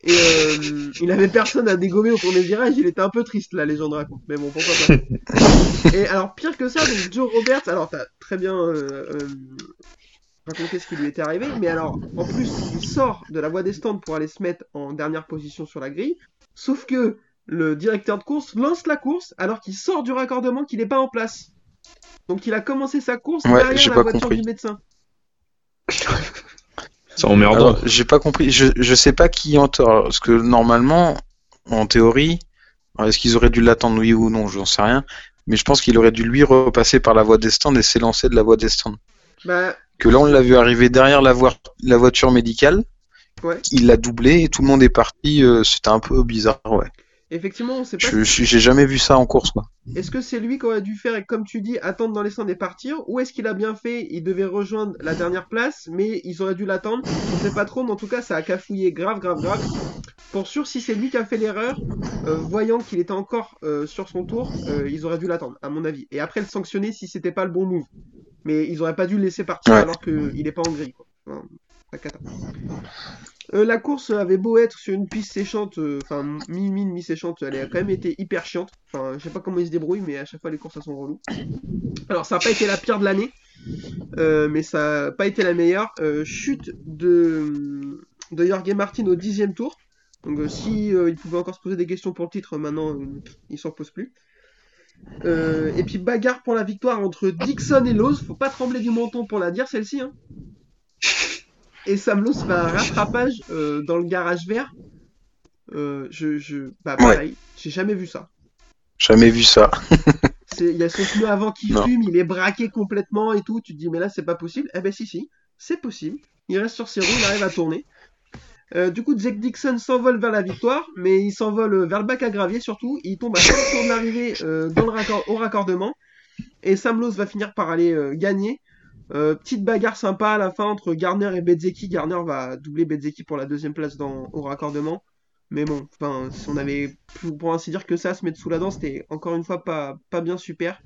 Et euh, il avait personne à dégommer au premier virage, il était un peu triste, la légende raconte. Mais bon, pourquoi pas. Et alors, pire que ça, donc Joe Roberts, alors t'as très bien euh, euh, raconté ce qui lui était arrivé, mais alors, en plus, il sort de la voie des stands pour aller se mettre en dernière position sur la grille, sauf que le directeur de course lance la course alors qu'il sort du raccordement qu'il n'est pas en place. Donc il a commencé sa course Ouais, derrière la voiture compris. du médecin. C'est emmerdant. Alors, j'ai pas compris. Je, je sais pas qui en tort. Parce que normalement, en théorie, est-ce qu'ils auraient dû l'attendre, oui ou non, j'en sais rien. Mais je pense qu'il aurait dû lui repasser par la voie des stands et s'élancer de la voie des stands. Bah, Que là, on l'a vu arriver derrière la, voi- la voiture médicale. Ouais. Il l'a doublé et tout le monde est parti. euh, C'était un peu bizarre, ouais. Effectivement, on sait pas Je j'ai jamais vu ça en course, quoi. Est-ce que c'est lui qui aurait dû faire, comme tu dis, attendre dans les stands et partir Ou est-ce qu'il a bien fait Il devait rejoindre la dernière place, mais ils auraient dû l'attendre. On sait pas trop, mais en tout cas, ça a cafouillé grave, grave, grave. Pour sûr, si c'est lui qui a fait l'erreur, euh, voyant qu'il était encore euh, sur son tour, euh, ils auraient dû l'attendre, à mon avis. Et après le sanctionner si c'était pas le bon move. Mais ils auraient pas dû le laisser partir Ouais. alors qu'il est pas en gris. Quoi. Enfin. Euh, la course avait beau être sur une piste séchante, euh, enfin mi-mine, mi-séchante, elle a quand même été hyper chiante. Enfin, je sais pas comment ils se débrouillent, mais à chaque fois les courses elles sont reloues. Alors, ça n'a pas été la pire de l'année, euh, mais ça n'a pas été la meilleure. Chute de, de Jorge Martin au dixième tour. Donc, si il pouvait encore se poser des questions pour le titre, maintenant il s'en pose plus. Et puis bagarre pour la victoire entre Dixon et Lowe's. Faut pas trembler du menton pour la dire celle-ci. Hein. Et Sam Lowe's fait un rattrapage euh, dans le garage vert. Euh, je, je, bah pareil, j'ai jamais vu ça. Jamais vu ça. Il y a son pneu avant qui Non. fume, il est braqué complètement et tout. Tu te dis, mais là, c'est pas possible. Eh ben, si, si, c'est possible. Il reste sur ses roues, il arrive à tourner. Euh, du coup, Jack Dixon s'envole vers la victoire, mais il s'envole vers le bac à gravier surtout. Il tombe à 5 tours de l'arrivée euh, dans le raccord- au raccordement. Et Sam Lowe va finir par aller euh, gagner. Euh, petite bagarre sympa à la fin entre Garner et Bezzeki. Garner va doubler Bezzeki pour la deuxième place dans, au raccordement. Mais bon, enfin, si on avait pour, pour ainsi dire que ça à se mettre sous la dent, c'était encore une fois pas, pas bien super.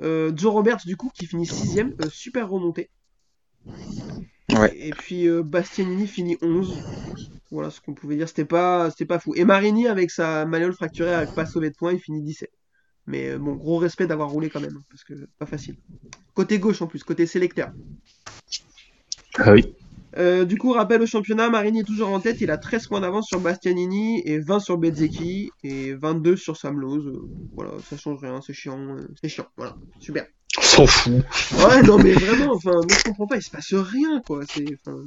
Euh, Joe Roberts, du coup, qui finit sixième, euh, super remonté. Ouais. Et puis Bastianini finit 11. Voilà ce qu'on pouvait dire, c'était pas, c'était pas fou. Et Marini, avec sa malléole fracturée, avec pas sauvé de points, il finit 17. Mais euh, bon, gros respect d'avoir roulé quand même, hein, parce que pas facile. Côté gauche en plus, côté sélecteur. Ah oui. Euh, du coup, rappel au championnat, Marini est toujours en tête, il a 13 points d'avance sur Bastianini et 20 sur Bezzeki et 22 sur Sam Lowe. Euh, voilà, ça change rien, c'est chiant, euh, c'est chiant, voilà, super. On s'en fout. Ouais, non mais vraiment, enfin, moi je comprends pas, il se passe rien quoi, c'est... enfin,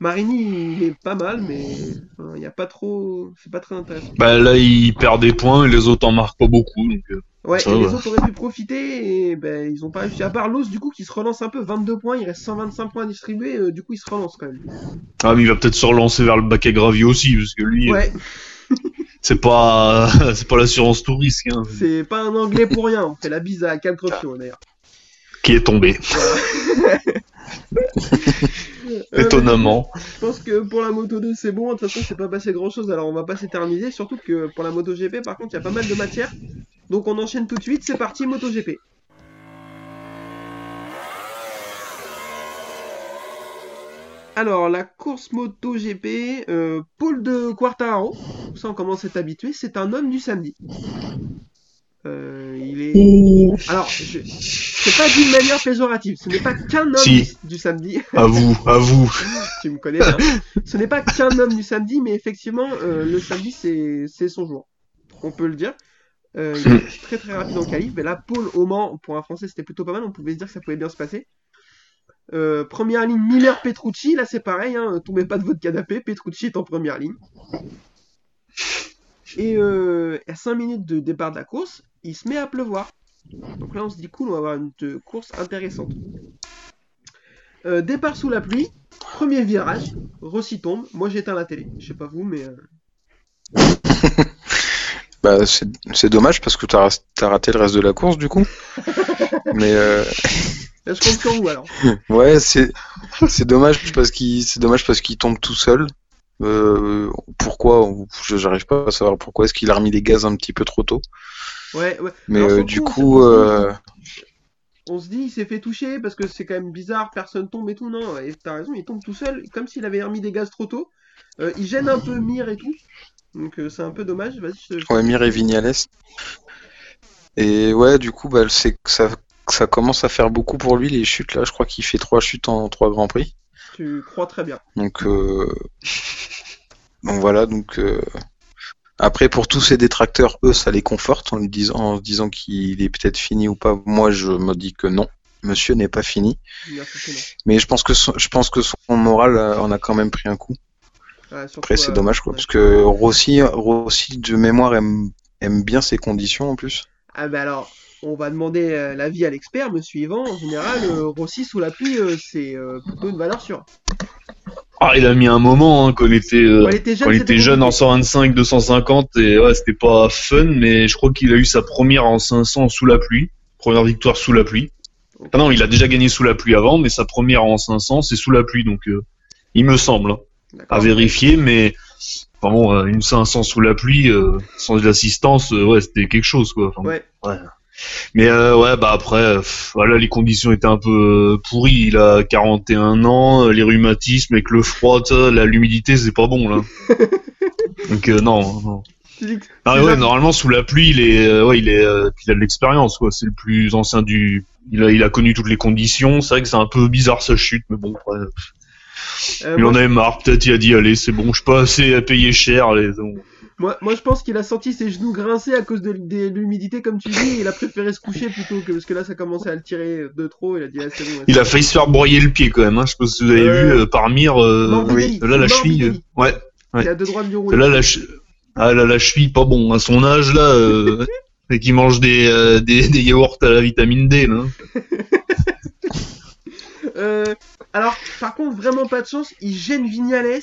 Marini, il est pas mal, mais enfin, il y a pas trop. C'est pas très intéressant. Bah là, il perd des points et les autres en marquent pas beaucoup. Donc, euh, Ouais, Ça et les autres auraient pu profiter et ben ils ont pas réussi. À part Los, du coup, qui se relance un peu, 22 points, il reste 125 points à distribuer, euh, du coup, il se relance quand même. Ah, mais il va peut-être se relancer vers le bac à gravier aussi, parce que lui, euh, Ouais, c'est pas, c'est pas l'assurance tout risque, hein, c'est pas un anglais pour rien, on fait la bise à Calcrofio d'ailleurs. qui est tombé, Euh, étonnamment. Je pense que pour la Moto 2 c'est bon, de toute façon c'est pas passé grand chose alors on va pas s'éterniser, surtout que pour la Moto GP par contre il y a pas mal de matière. Donc on enchaîne tout de suite, c'est parti Moto GP. Alors la course Moto GP, euh, Paul de Quartararo, ça on commence à être habitué, c'est un homme du samedi. Euh, il est... Alors, je... c'est pas d'une manière péjorative, ce n'est pas qu'un homme Si. du- samedi. À vous, à vous. tu me connais bien. Ce n'est pas qu'un homme du samedi, mais effectivement, euh, le samedi, c'est son jour. On peut le dire. Euh, il est très très rapide en qualif. Mais là, Paul au Mans, pour un Français, c'était plutôt pas mal. On pouvait se dire que ça pouvait bien se passer. Euh, première ligne, Miller Petrucci. Là, c'est pareil. Hein, tombez pas de votre canapé. Petrucci est en première ligne. Et euh, à 5 minutes de départ de la course, il se met à pleuvoir. Donc là, on se dit cool, on va avoir une course intéressante. Euh, départ sous la pluie, premier virage, Rossi tombe. Moi, j'éteins la télé. Je sais pas vous, mais Bah, c'est c'est dommage parce que t'as as raté le reste de la course du coup. Mais sur vous alors. ouais, c'est c'est dommage parce qu'il c'est dommage parce qu'il tombe tout seul. Euh, pourquoi Je J'arrive pas à savoir pourquoi. Est-ce qu'il a remis les gaz un petit peu trop tôt? Ouais, ouais. Mais Alors, euh, du coup, coup, on se- euh, On se dit, il s'est fait toucher parce que c'est quand même bizarre, personne tombe et tout. Non, et t'as raison, il tombe tout seul, comme s'il avait remis des gaz trop tôt. Euh, il gêne un peu Mir et tout. Donc c'est un peu dommage. Vas-y, je ouais, Mir et Vignales. Et ouais, du coup, bah, c'est que ça ça commence à faire beaucoup pour lui les chutes là. Je crois qu'il fait trois chutes en trois grands prix. tu crois très bien. Donc, euh... donc voilà, donc euh, après pour tous ces détracteurs, eux, ça les conforte en lui disant, en se disant qu'il est peut-être fini ou pas. Moi, je me dis que non, monsieur n'est pas fini. Mais je pense que son, je pense que son moral euh, en a quand même pris un coup. Ouais, surtout, Après, c'est dommage quoi, ouais. parce que Rossi, Rossi de mémoire aime aime bien ses conditions en plus. Ah bah alors, on va demander euh, l'avis à l'expert, me suivant. En général, euh, Rossi sous la pluie, euh, c'est plutôt une valeur sûre. Ah, il a mis un moment hein, quand il était, Quand il était jeune, quand il c'était était jeune en compliqué. 125, 250 et ouais, c'était pas fun, mais je crois qu'il a eu sa première en 500 sous la pluie, première victoire sous la pluie. Ah non, il a déjà gagné sous la pluie avant, mais sa première en 500 c'est sous la pluie, donc il me semble hein, à vérifier, mais enfin bon, une 500 sous la pluie euh, sans l'assistance, euh, ouais, c'était quelque chose quoi. Enfin, Ouais. Mais euh, ouais, bah après, pff, voilà, les conditions étaient un peu euh, pourries. Il a 41 ans, euh, les rhumatismes avec le froid, là, l'humidité, c'est pas bon là. Donc euh, non, non. Ah ouais, normalement sous la pluie, il est, ouais, il est, il a de l'expérience, quoi. C'est le plus ancien du. Il a, il a connu toutes les conditions. C'est vrai que c'est un peu bizarre sa chute, mais bon, ouais, il moi, en avait marre. Peut-être il a dit allez, c'est bon, je suis pas assez à payer cher. Bon. Moi, moi, je pense qu'il a senti ses genoux grincer à cause de, de l'humidité, comme tu dis, et il a préféré se coucher plutôt que parce que là, ça commençait à le tirer de trop. Il a dit, ah, c'est bon. Il a failli se faire broyer le pied quand même. Hein. Je pas si vous avez Euh, vu euh, par mire. euh, Morbidelli, Là, la cheville. Ouais. ouais. Il a deux droits de. Là, la, che- ah, là, la cheville, pas bon. À son âge, là, et qui mange des, des, des yaourts à la vitamine D, là. Alors, par contre, vraiment pas de chance, il gêne Vignales.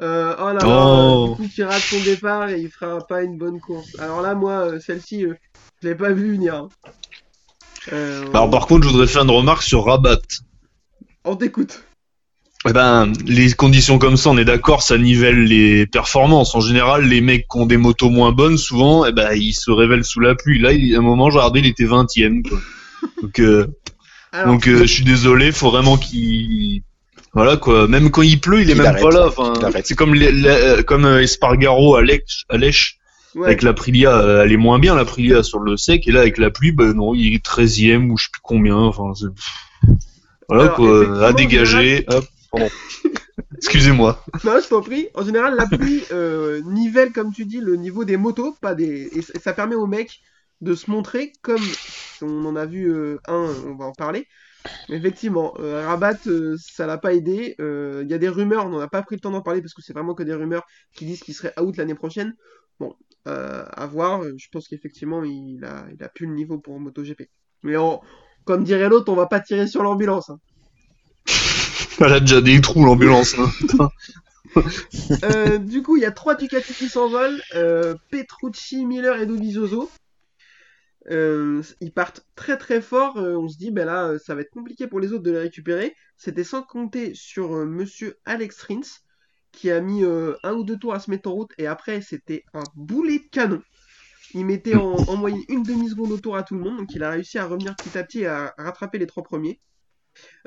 Euh, oh là là, Oh. du coup, il rate son départ et il fera pas une bonne course. Alors là, moi, euh, celle-ci, euh, je l'ai pas vu venir. hein. Euh, Alors, par contre, je voudrais faire une remarque sur Rabat. on t'écoute. Eh ben, les conditions comme ça, on est d'accord, ça nivelle les performances. En général, les mecs qui ont des motos moins bonnes, souvent, eh ben, ils se révèlent sous la pluie. Là, il, à un moment, j'ai regardé, il était 20ème, quoi. Donc, euh, Alors, donc euh, je suis désolé, faut vraiment qu'il... Voilà, quoi. Même quand il pleut, il est même arrête. pas là. Enfin, arrête. c'est comme, les, les- euh, comme euh, Espargaro à Lèche, ouais. Avec l'Aprilia, euh, elle est moins bien, l'Aprilia sur le sec, et là, avec la pluie, ben non, il est 13ème ou je sais plus combien, enfin. Voilà, Alors, quoi, à dégager, hop. Excusez-moi. Non, je t'en prie. En général, la pluie euh, nivelle, comme tu dis, le niveau des motos, pas des. Et, ça permet aux mecs de se montrer comme on en a vu euh, un, on va en parler. Effectivement, euh, Rabat, euh, ça l'a pas aidé. Euh, Il y a des rumeurs, on n'a pas pris le temps d'en parler parce que c'est vraiment que des rumeurs qui disent qu'il serait out l'année prochaine. Bon, euh, à voir. Je pense qu'effectivement, il a, il a plus le niveau pour MotoGP. Mais on- comme dirait l'autre, on va pas tirer sur l'ambulance. hein. Elle a déjà des trous l'ambulance. hein. Euh, du coup, il y a trois Ducati qui s'envolent. Euh, Petrucci, Miller et Dovizioso. Euh, ils partent très très fort. Euh, on se dit, ben là, euh, ça va être compliqué pour les autres de les récupérer. C'était sans compter sur Monsieur Alex Rins, qui a mis un ou deux tours à se mettre en route. Et après, c'était un boulet de canon. Il mettait en, en moyenne une demi-seconde au tour à tout le monde. Donc il a réussi à revenir petit à petit et à rattraper les trois premiers.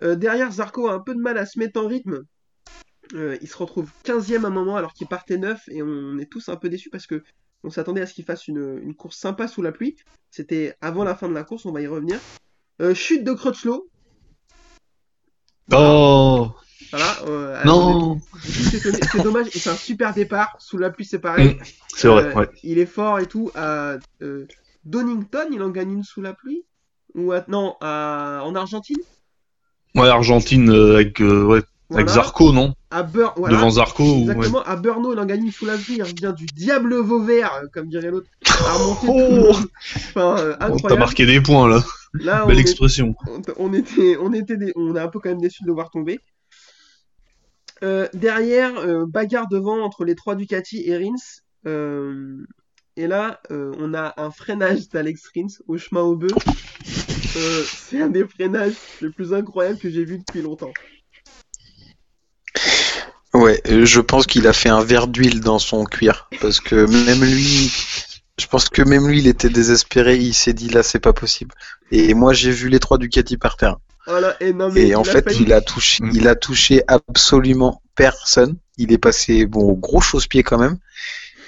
Derrière, Zarco a un peu de mal à se mettre en rythme. Il se retrouve 15ème à un moment alors qu'il partait 9 et on est tous un peu déçus parce que on s'attendait à ce qu'il fasse une, une course sympa sous la pluie. C'était avant la fin de la course, on va y revenir. Euh, chute de Crutchlow. Oh Voilà. euh, non, C'est dommage c'est un super départ. Sous la pluie, c'est pareil. c'est vrai. Euh, Ouais. Il est fort et tout. À Donington, il en gagne une sous la pluie? Ou à- non, à- en Argentine? Ouais, Argentine avec euh, avec. Zarco, non À Bur voilà. Devant Zarco. ouais. Exactement, à Brno, il en gagne une sous la pluie, il revient du diable Vauvert, euh, comme dirait l'autre, Oh. Enfin, euh, On t'a incroyable. marqué des points là. Là, on, Belle est- expression. on- on était, on était, des- on un peu quand même déçus de le voir tomber. Euh, derrière, euh, bagarre devant entre les trois Ducati et Rins. Et là, on a un freinage d'Alex Rins au chemin au bœuf. C'est un des freinages les plus incroyables que j'ai vu depuis longtemps. Ouais, je pense qu'il a fait un verre d'huile dans son cuir. Parce que même lui, je pense que même lui, il était désespéré. Il s'est dit là, c'est pas possible. Et moi, j'ai vu les trois Ducati par terre. Voilà, et non, mais Et il en fait, il a touché, Mm. il a touché absolument personne. Il est passé, bon, au gros chausse-pied quand même.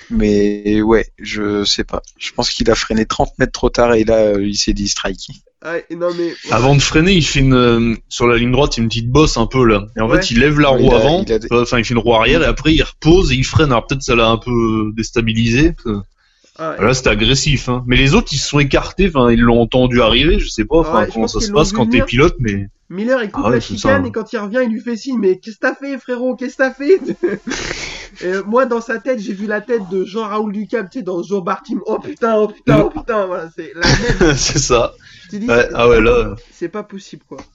Mais ouais, je sais pas. Je pense qu'il a freiné 30 mètres trop tard et là, il s'est dit strike. Ah, et non, mais... Avant de freiner, il fait une euh, sur la ligne droite, il y a une petite bosse un peu là. Et en Ouais. fait, il lève la Il roue a- avant, il a des- enfin il fait une roue arrière et après il repose et il freine. Alors peut-être ça l'a un peu déstabilisé. Ah, Là, c'était agressif. Hein. Mais les autres, ils se sont écartés. Enfin, ils l'ont entendu arriver. Je sais pas. Enfin, Ouais, je comment ça se passe quand t'es pilote, mais Miller il coupe Ah ouais, la chicane ça. et quand il revient il lui fait signe mais qu'est-ce que t'as fait frérot qu'est-ce que t'as fait? Et euh, moi dans sa tête j'ai vu la tête de Jean Raoul Ducap tu sais dans Joe Bartim oh putain oh putain oh putain voilà c'est la même c'est ça. Tu dis Ouais, c'est- ah ouais, là. c'est pas possible quoi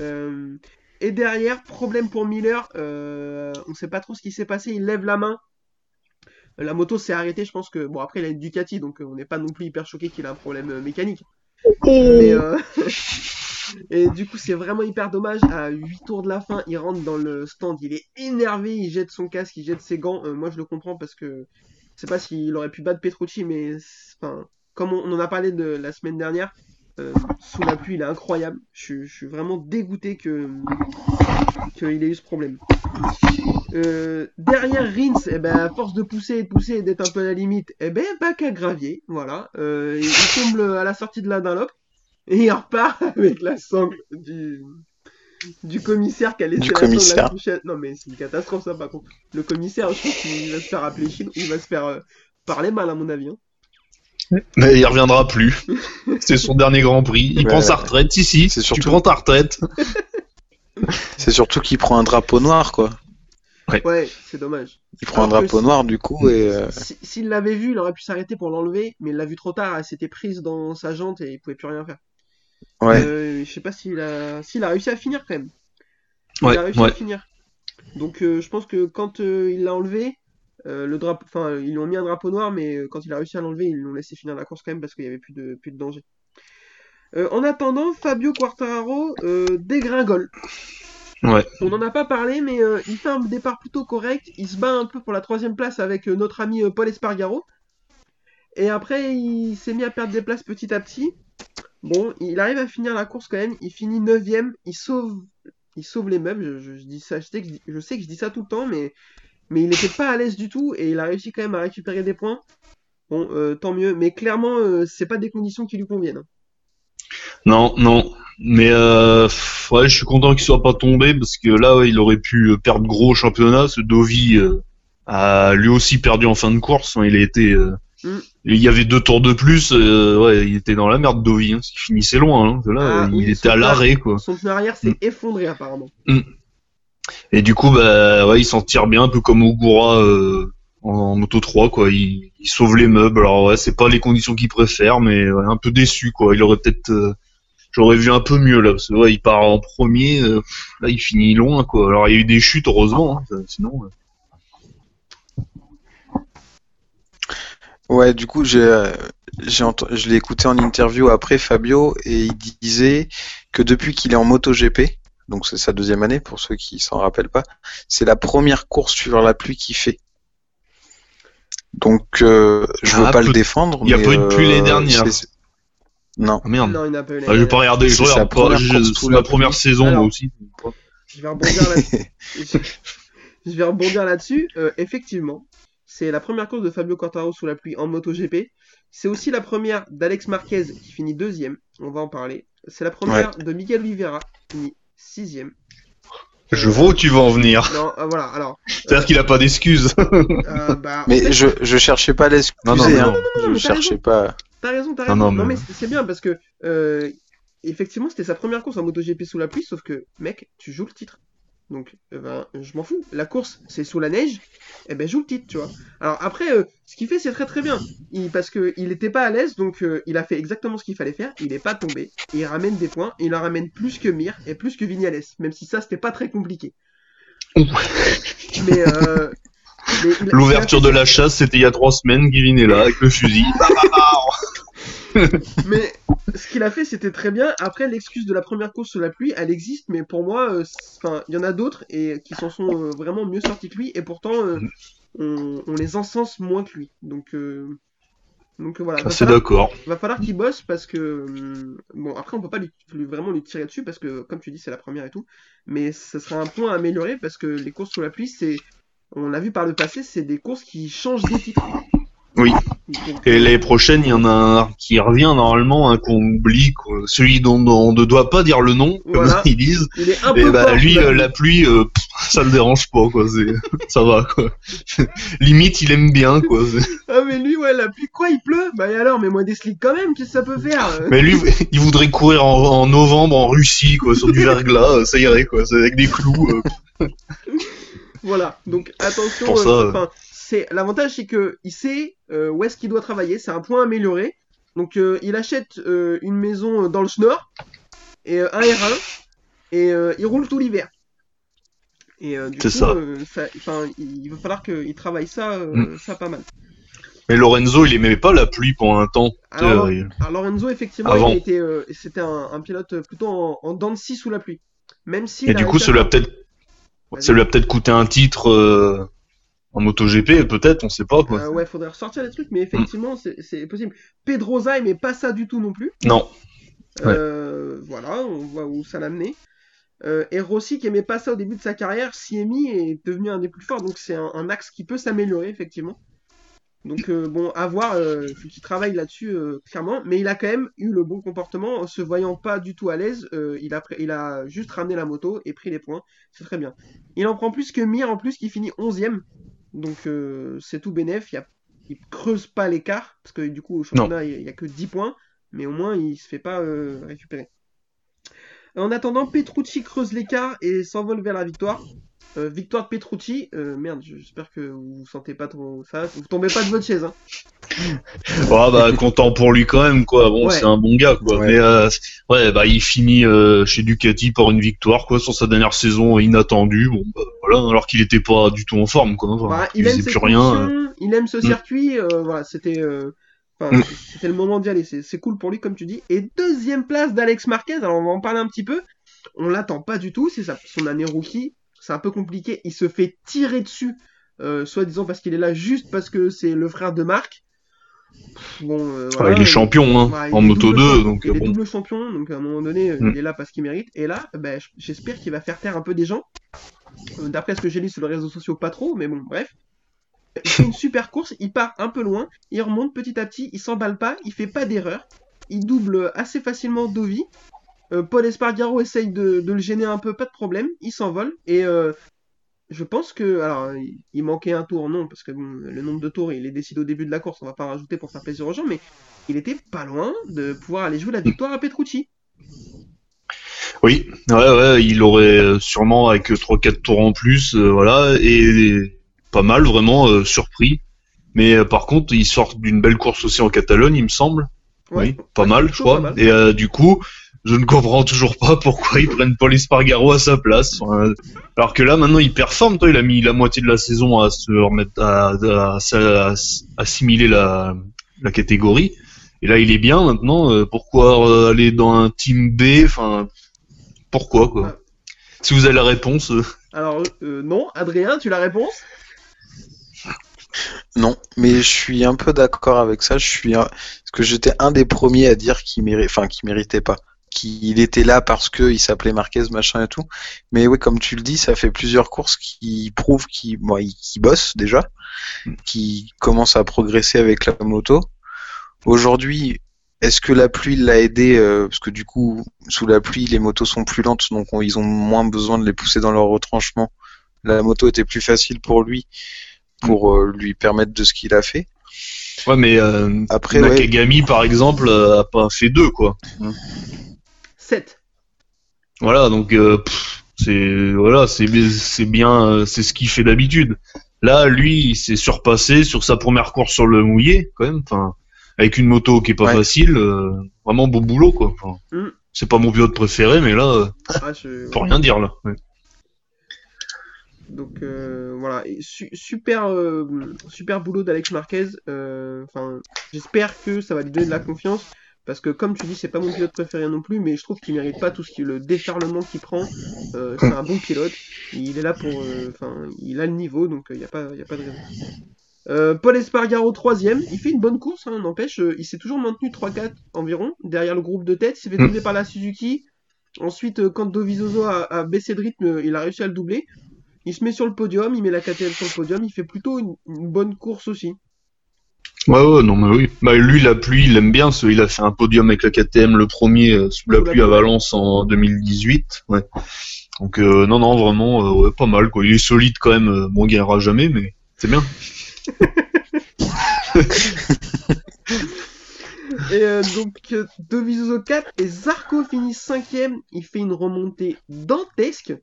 Euh, et derrière problème pour Miller euh, on sait pas trop ce qui s'est passé il lève la main la moto s'est arrêtée je pense que bon après il a une Ducati donc euh, on n'est pas non plus hyper choqué qu'il a un problème euh, mécanique mais, euh, Et du coup, c'est vraiment hyper dommage. À 8 tours de la fin, il rentre dans le stand, il est énervé, il jette son casque, il jette ses gants. Euh, moi, je le comprends parce que je sais pas s'il aurait pu battre Petrucci, mais enfin, comme on, on en a parlé de la semaine dernière, euh, sous la pluie, il est incroyable. Je, suis- je suis vraiment dégoûté que qu'il ait eu ce problème. Euh, derrière Rins, eh ben, à force de pousser et de pousser et d'être un peu à la limite, eh ben, bac à gravier, voilà. Euh, il tombe à la sortie de la Dunlop et il repart avec la sangle du, du commissaire qui a laissé Du la commissaire. accrochée à- Non mais c'est une catastrophe ça par contre. Le commissaire, je pense qu'il va se faire appeler Chine, il va se faire euh, parler mal à mon avis. hein. Mais il reviendra plus. C'est son dernier Grand Prix. Il Ouais. prend sa retraite. Si, si. C'est Tu surtout- prends ta retraite. C'est surtout qu'il prend un drapeau noir, quoi. Ouais, c'est dommage. Il prend un Alors drapeau noir, du coup, et euh, Si- S'il l'avait vu, il aurait pu s'arrêter pour l'enlever, mais il l'a vu trop tard, elle s'était prise dans sa jante et il pouvait plus rien faire. ouais. Euh, je sais pas s'il a... s'il a réussi à finir quand même. Ouais, il a réussi ouais. à finir. Donc euh, je pense que quand euh, il l'a enlevé, euh, le drapeau, enfin ils lui ont mis un drapeau noir, mais euh, quand il a réussi à l'enlever, ils l'ont laissé finir la course quand même parce qu'il y avait plus de plus de danger. Euh, en attendant, Fabio Quartararo euh, dégringole. Ouais. On n'en a pas parlé, mais il fait un départ plutôt correct. Il se bat un peu pour la troisième place avec notre ami Paul Espargaro. Et après, il s'est mis à perdre des places petit à petit. Bon, il arrive à finir la course quand même. Il finit 9ème. Il sauve, il sauve les meubles. Je, je- je dis ça, je sais, que je, dis- je sais que je dis ça tout le temps, mais, mais il n'était pas à l'aise du tout. Et il a réussi quand même à récupérer des points. Bon, euh, tant mieux. Mais clairement, euh, c'est pas des conditions qui lui conviennent. hein. Non, non. Mais euh, ouais, je suis content qu'il soit pas tombé parce que là, ouais, il aurait pu euh, perdre gros au championnat. Ce Dovi a lui aussi perdu en fin de course. hein, Il a été, Mm. il y avait deux tours de plus, ouais, il était dans la merde Dovi, hein, il finissait loin, hein, là, Ah, il oui, était à l'arrêt quoi. Son pneu arrière s'est effondré apparemment. Et du coup, bah, ouais, il s'en tire bien, un peu comme Ogura euh, en, Moto 3, quoi. Il, sauve les meubles. Alors ouais, c'est pas les conditions qu'il préfère, mais ouais, un peu déçu, quoi. Il aurait peut-être, euh, j'aurais vu un peu mieux là, parce que ouais, il part en premier, euh, là il finit loin, quoi. Alors il y a eu des chutes, heureusement, hein, sinon. Ouais, du coup, j'ai, je l'ai écouté en interview après Fabio et il disait que depuis qu'il est en MotoGP, donc c'est sa deuxième année pour ceux qui s'en rappellent pas, c'est la première course sur la pluie qu'il fait. Donc, euh, je veux Ah, pas le défendre. il y a mais, pas eu de pluie euh, l'année dernière. c'est- c'est- Non. Ah merde. Non, il n'a pas eu Ah, pas je C'est sa regarde pas. première je- C'est sous ma la première saison Alors. moi aussi. Je vais rebondir là-dessus. je vais rebondir là-dessus. Euh, effectivement, c'est la première course de Fabio Quartararo sous la pluie en MotoGP. C'est aussi la première d'Alex Marquez qui finit deuxième. On va en parler. C'est la première de Miguel Oliveira qui finit sixième. Je vois où tu vas en venir. Non, euh, voilà. Alors, C'est-à-dire qu'il a pas d'excuses. euh, bah, en Mais fait, je, je cherchais pas à l'excuser, Non, non, hein. non, non, Je mais t'as cherchais raison. pas. T'as raison, t'as Non, raison. non, Non, mais- mais c'est c'est bien parce que euh, effectivement c'était sa première course en MotoGP sous la pluie, sauf que mec, tu joues le titre. Donc, eh ben, je m'en fous. La course, c'est sous la neige. Eh ben, joue le titre, tu vois. Alors après, euh, ce qu'il fait, c'est très très bien. Il, parce que il était pas à l'aise, donc euh, il a fait exactement ce qu'il fallait faire. Il est pas tombé. Il ramène des points. Il en ramène plus que Mir et plus que Vignales. Même si ça, c'était pas très compliqué. mais, euh, mais L'ouverture de la chasse, c'était il y a trois semaines. Kevin est là avec le fusil. Mais ce qu'il a fait, c'était très bien. Après, l'excuse de la première course sous la pluie, elle existe, mais pour moi, euh, c'est- enfin, il y en a d'autres et qui s'en sont euh, vraiment mieux sortis que lui, et pourtant, euh, on, on les encense moins que lui. Donc, donc voilà. Falloir, d'accord. va falloir qu'il bosse parce que bon, après, on peut pas lui, lui- vraiment lui tirer dessus parce que, comme tu dis, c'est la première et tout. Mais ce serait un point à améliorer parce que les courses sous la pluie, c'est, on l'a vu par le passé, c'est des courses qui changent des titres. Oui. Et l'année prochaine, il y en a un qui revient normalement, un qu'on oublie, quoi. celui dont on ne doit pas dire le nom, comme Voilà. ils disent. il est un Et peu bah fort lui, la euh, pluie. la pluie, euh, pff, ça le dérange pas, quoi. C'est, ça va, quoi. Limite, il aime bien, quoi. C'est- Ah mais lui ouais la pluie quoi il pleut? Bah et alors mais moi des slicks quand même qu'est-ce que ça peut faire? Mais lui, il voudrait courir en, en novembre en Russie, quoi, sur du verglas, ça irait, quoi. C'est avec des clous. euh. Voilà donc attention Pour ça, euh, c'est l'avantage c'est que il sait euh, où est-ce qu'il doit travailler c'est un point amélioré donc euh, il achète euh, une maison dans le Schnorr et un R1 et il roule tout l'hiver et du coup C'est ça. il va falloir qu'il travaille ça Mm. ça pas mal Mais Lorenzo, il aimait pas la pluie pendant un temps. alors, il- alors, Lorenzo effectivement c'était un, un pilote plutôt en, en dents de scie sous la pluie même si Et du coup, ça lui a peut-être, ça lui a peut-être coûté un titre euh, en MotoGP, peut-être, on sait pas, quoi. Euh, ouais, faudrait ressortir les trucs, mais effectivement, c'est- c'est possible. Pedrosa aimait pas ça du tout non plus. Non. Ouais. Euh, voilà, on voit où ça l'a mené. Euh, et Rossi qui aimait pas ça au début de sa carrière, Siemi est devenu un des plus forts, donc c'est un, un axe qui peut s'améliorer effectivement. Donc euh, bon, à voir, faut qu'il travaille là-dessus clairement, mais il a quand même eu le bon comportement, en se voyant pas du tout à l'aise, il, a, il a juste ramené la moto et pris les points, c'est très bien. Il en prend plus que Mir en plus qui finit 11ème, donc euh, c'est tout bénef, il, y a, il creuse pas l'écart, parce que du coup au championnat il y a que 10 points, mais au moins il se fait pas euh, récupérer. En attendant, Petrucci creuse l'écart et s'envole vers la victoire. Euh, victoire de Petrucci, euh, merde, j'espère que vous vous sentez pas trop ça, vous tombez pas de votre chaise. Hein. Ouais, bah, content pour lui quand même, quoi. Bon, Ouais. c'est un bon gars, quoi. Ouais. Mais, euh, ouais, bah, il finit euh, chez Ducati par une victoire, quoi, sur sa dernière saison inattendue. Bon, bah, voilà, alors qu'il était pas du tout en forme, quoi. Enfin, Voilà, il il aime plus rien. euh. il aime ce Mm. circuit, euh, voilà, c'était euh, enfin, Mm. c'était le moment d'y aller, c'est c'est cool pour lui comme tu dis. Et deuxième place d'Alex Marquez, alors on va en parler un petit peu. On l'attend pas du tout, c'est sa- son année rookie, c'est un peu compliqué, il se fait tirer dessus, euh, soi-disant parce qu'il est là juste parce que c'est le frère de Marc. Bon, euh, Ouais, voilà, il est champion, hein, Ouais, en double 2, champion, donc il est bon. double champion, donc à un moment donné, euh, Mm. il est là parce qu'il mérite. Et là, ben, j'espère qu'il va faire taire un peu des gens. Euh, D'après ce que j'ai lu sur les réseaux sociaux, pas trop, mais bon, bref. Il fait une super course, il part un peu loin, il remonte petit à petit, il s'emballe pas, il fait pas d'erreur, il double assez facilement Dovi. Euh, Paul Espargaro essaye de, de le gêner un peu, pas de problème, il s'envole et euh, je pense que, alors, il- manquait un tour, non, parce que bon, le nombre de tours, il est décidé au début de la course, on va pas rajouter pour faire plaisir aux gens, mais il était pas loin de pouvoir aller jouer la victoire à Petrucci. Oui, ouais, ouais, il aurait euh, sûrement avec 3-4 tours en plus, euh, voilà, et pas mal, vraiment euh, surpris. Mais euh, par contre, il sort d'une belle course aussi en Catalogne, il me semble. oui, pas mal, je crois. pas mal. Et du coup, je ne comprends toujours pas pourquoi ils prennent Paul Espargaro à sa place. Alors que là, maintenant, il performe. Toi, il a mis la moitié de la saison à se remettre, à, à- à- à assimiler la, la catégorie. Et là, il est bien maintenant. euh, pourquoi euh, aller dans un team B Enfin, pourquoi quoi? Ouais. Si vous avez la réponse, euh, Alors, euh, non, Adrien, tu la réponse? Non, mais je suis un peu d'accord avec ça. Je suis un- parce que j'étais un des premiers à dire qu'il méritait, enfin, qu'il méritait pas, qu'il était là parce que il s'appelait Marquez, machin et tout. Mais oui, comme tu le dis, ça fait plusieurs courses qui prouvent qu'il, bon, qu'il bosse déjà, qui commence à progresser avec la moto. Aujourd'hui, est-ce que la pluie l'a aidé euh, Parce que du coup, sous la pluie, les motos sont plus lentes, donc on- ils ont moins besoin de les pousser dans leur retranchement. La moto était plus facile pour lui, pour euh, lui permettre de ce qu'il a fait. ouais, mais euh, Après, ouais, Nakagami, par exemple, a pas fait deux quoi. 7. Voilà, donc euh, c'est voilà, c'est bi- c'est bien, euh, c'est ce qu'il fait d'habitude. Là, lui, il s'est surpassé sur sa première course sur le mouillé, quand même. Enfin, avec une moto qui est pas Ouais. facile, euh, vraiment beau boulot, quoi. Enfin, Mm. C'est pas mon pilote préféré, mais là, Ah, je- faut rien dire là. Ouais. Donc euh, voilà, su- super, euh, super boulot d'Alex Marquez. euh, j'espère que ça va lui donner de la confiance. Parce que comme tu dis, c'est pas mon pilote préféré non plus, mais je trouve qu'il mérite pas tout ce qui le déferlement qu'il prend. Euh, c'est un bon pilote. Il est là pour, euh, enfin, il a le niveau, donc il n'y a pas, a pas de raison. Euh, Paul Espargaro troisième, il fait une bonne course, hein, n'empêche, euh, il s'est toujours maintenu 3-4 environ derrière le groupe de tête. Il s'est fait doubler par la Suzuki. Ensuite, euh, quand Dovizioso a, baissé de rythme, euh, il a réussi à le doubler. Il se met sur le podium, il met la KTM sur le podium, il fait plutôt une bonne course aussi. Ouais, ouais, non, mais oui. Bah, lui, la pluie, il aime bien. ce- Il a fait un podium avec la KTM, le premier euh, sous la pluie à. Valence en 2018. Ouais. Donc, euh, non, non, vraiment, euh, ouais, pas mal, quoi. Il est solide quand même. euh, Bon, il gagnera jamais, mais c'est bien. Et euh, donc, Dovizioso 4 et Zarco finit 5ème. Il fait une remontée dantesque.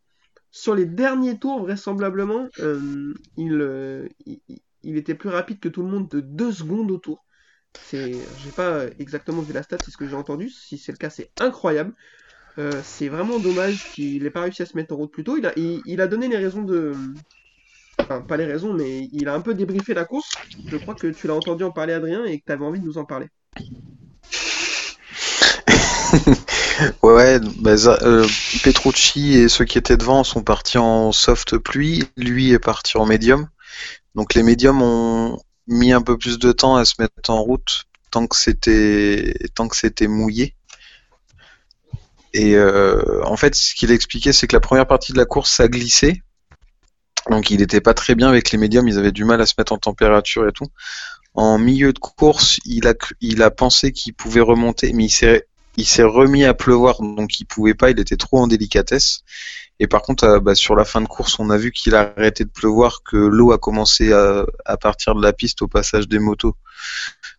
Sur les derniers tours, vraisemblablement, euh, il, euh, il, il était plus rapide que tout le monde de 2 secondes au tour. C'est, j'ai pas exactement vu la stat, c'est ce que j'ai entendu. Si c'est le cas, c'est incroyable. Euh, c'est vraiment dommage qu'il ait pas réussi à se mettre en route plus tôt. Il a, donné les raisons de. Enfin, pas les raisons, mais il a un peu débriefé la course. Je crois que tu l'as entendu en parler, Adrien, et que tu avais envie de nous en parler. Ouais, bah, euh, Petrucci et ceux qui étaient devant sont partis en soft pluie. Lui est parti en médium. Donc les médiums ont mis un peu plus de temps à se mettre en route tant que c'était mouillé. Et euh, en fait, ce qu'il expliquait, c'est que la première partie de la course, ça glissait. Donc il n'était pas très bien avec les médiums, ils avaient du mal à se mettre en température et tout. En milieu de course, il a, pensé qu'il pouvait remonter, mais il s'est il s'est remis à pleuvoir, donc il pouvait pas, il était trop en délicatesse. Et par contre, euh, bah, sur la fin de course, on a vu qu'il a arrêté de pleuvoir, que l'eau a commencé à, à partir de la piste au passage des motos.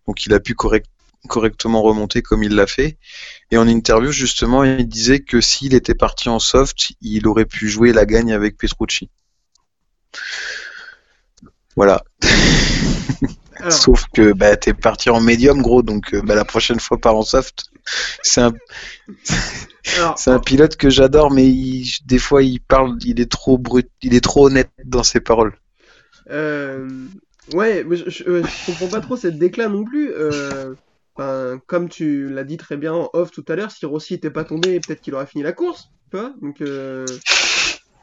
Donc il a pu correct- correctement remonter comme il l'a fait. Et en interview, justement, il disait que s'il était parti en soft, il aurait pu jouer la gagne avec Petrucci. Voilà. Alors, Sauf que bah, t'es parti en médium, gros, donc euh, bah, la prochaine fois, pars en soft. C'est un, c'est un pilote que j'adore, mais il- des fois, il parle, il est trop brut, il est trop honnête dans ses paroles. Euh, ouais, mais je, je, euh, je comprends pas trop cette déclat non plus. Euh, comme tu l'as dit très bien en off tout à l'heure, si Rossi était pas tombé, peut-être qu'il aurait fini la course. Tu vois Donc, euh,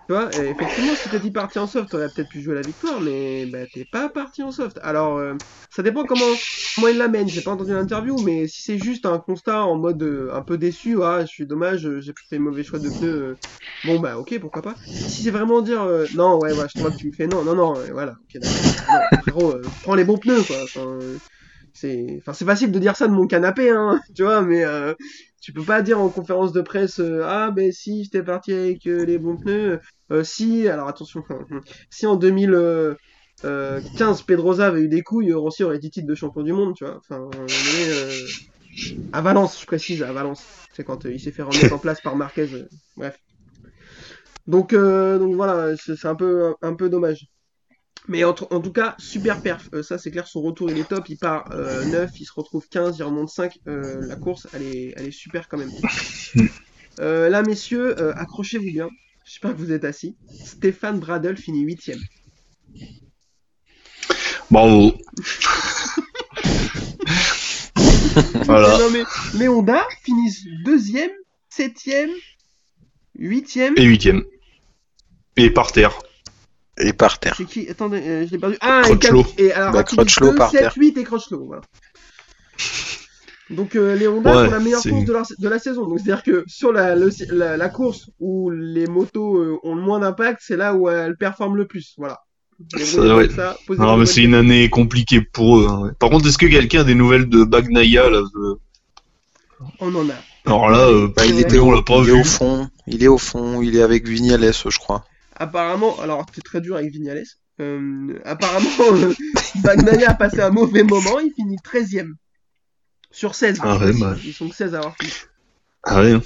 tu vois, effectivement, si t'étais parti en soft, t'aurais peut-être pu jouer la victoire, mais bah, t'es pas parti en soft. Alors, euh, ça dépend comment, comment il l'amène. J'ai pas entendu l'interview, mais si c'est juste un constat en mode euh, un peu déçu, ah, je suis dommage, euh, j'ai fait mauvais choix de pneus. euh, Bon bah ok pourquoi pas. Si c'est vraiment dire euh, non ouais ouais je vois que tu me fais non non non voilà ok prends les bons pneus quoi. Enfin, c'est enfin c'est facile de dire ça de mon canapé hein tu vois mais Tu peux pas dire en conférence de presse euh, ah ben si j'étais parti avec euh, les bons pneus. Euh, si alors attention si en 2015 Pedrosa avait eu des couilles, Rossi aurait été titre de champion du monde, tu vois. Enfin, euh, à Valence, je précise, à Valence. C'est quand il s'est fait remettre en place par Marquez. bref. Donc, donc voilà, c'est c'est un peu, un, peu dommage. Mais en, en tout cas, super perf. Euh, ça, c'est clair, son retour, il est top. Il part euh, 9, il se retrouve 15, il remonte 5. Euh, la course, elle est, elle est super quand même. Euh, là, messieurs, euh, accrochez-vous bien. J'espère que vous êtes assis. Stéphane Bradel finit 8 Bravo. voilà. Non, mais les Honda finissent 2ème, 7ème, 8ème. Et huitième. Et par terre. Et par terre. C'est qui Attendez, euh, je l'ai perdu. Ah, et, Crutchlow. Cap- et alors, Bah, Crutchlow 2, par 7, terre. 8 et Crutchlow, voilà. Donc euh, les Honda Ouais, la meilleure course de la, de la saison. Donc c'est-à-dire que sur la, le- la, la course où les motos euh, ont le moins d'impact, c'est là où elles performent le plus. Voilà. Ça, ouais. ça, Non, mais c'est une année compliquée pour eux. hein. Par contre, est-ce que quelqu'un a des nouvelles de Bagnaia là de- question. On en a. Alors là, euh, Bah, il Ouais. était on au, l'a pas il est au fond. Il est au fond. Il est avec Vignales, je crois. Apparemment, alors c'est très dur avec Vignales. Euh, apparemment, euh, Bagnaia a passé un mauvais moment, il finit 13ème. Sur 16. Ah ouais, bah. Ils sont que 16 à avoir fini. Ah ouais.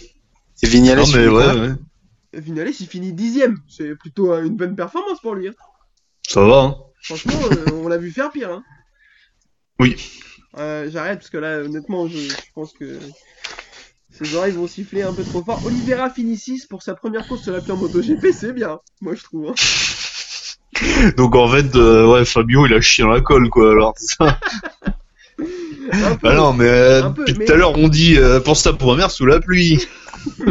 Et Vignales, Non, mais ouais, ouais. Vignales, il finit 10ème. C'est plutôt euh, une bonne performance pour lui. hein. Ça va, hein. Franchement, euh, on l'a vu faire pire. Hein. Oui. Euh, J'arrête parce que là, honnêtement, je, je pense que ses oreilles vont siffler un peu trop fort. Oliveira finit 6 pour sa première course sur la en MotoGP, c'est bien, moi je trouve. hein. Donc en fait, euh, ouais, Fabio, il a chié dans la colle, quoi. Alors, ça. Peu. Bah non, mais euh, Un peu, depuis mais- tout à l'heure, on dit euh, pour sa première sous la pluie.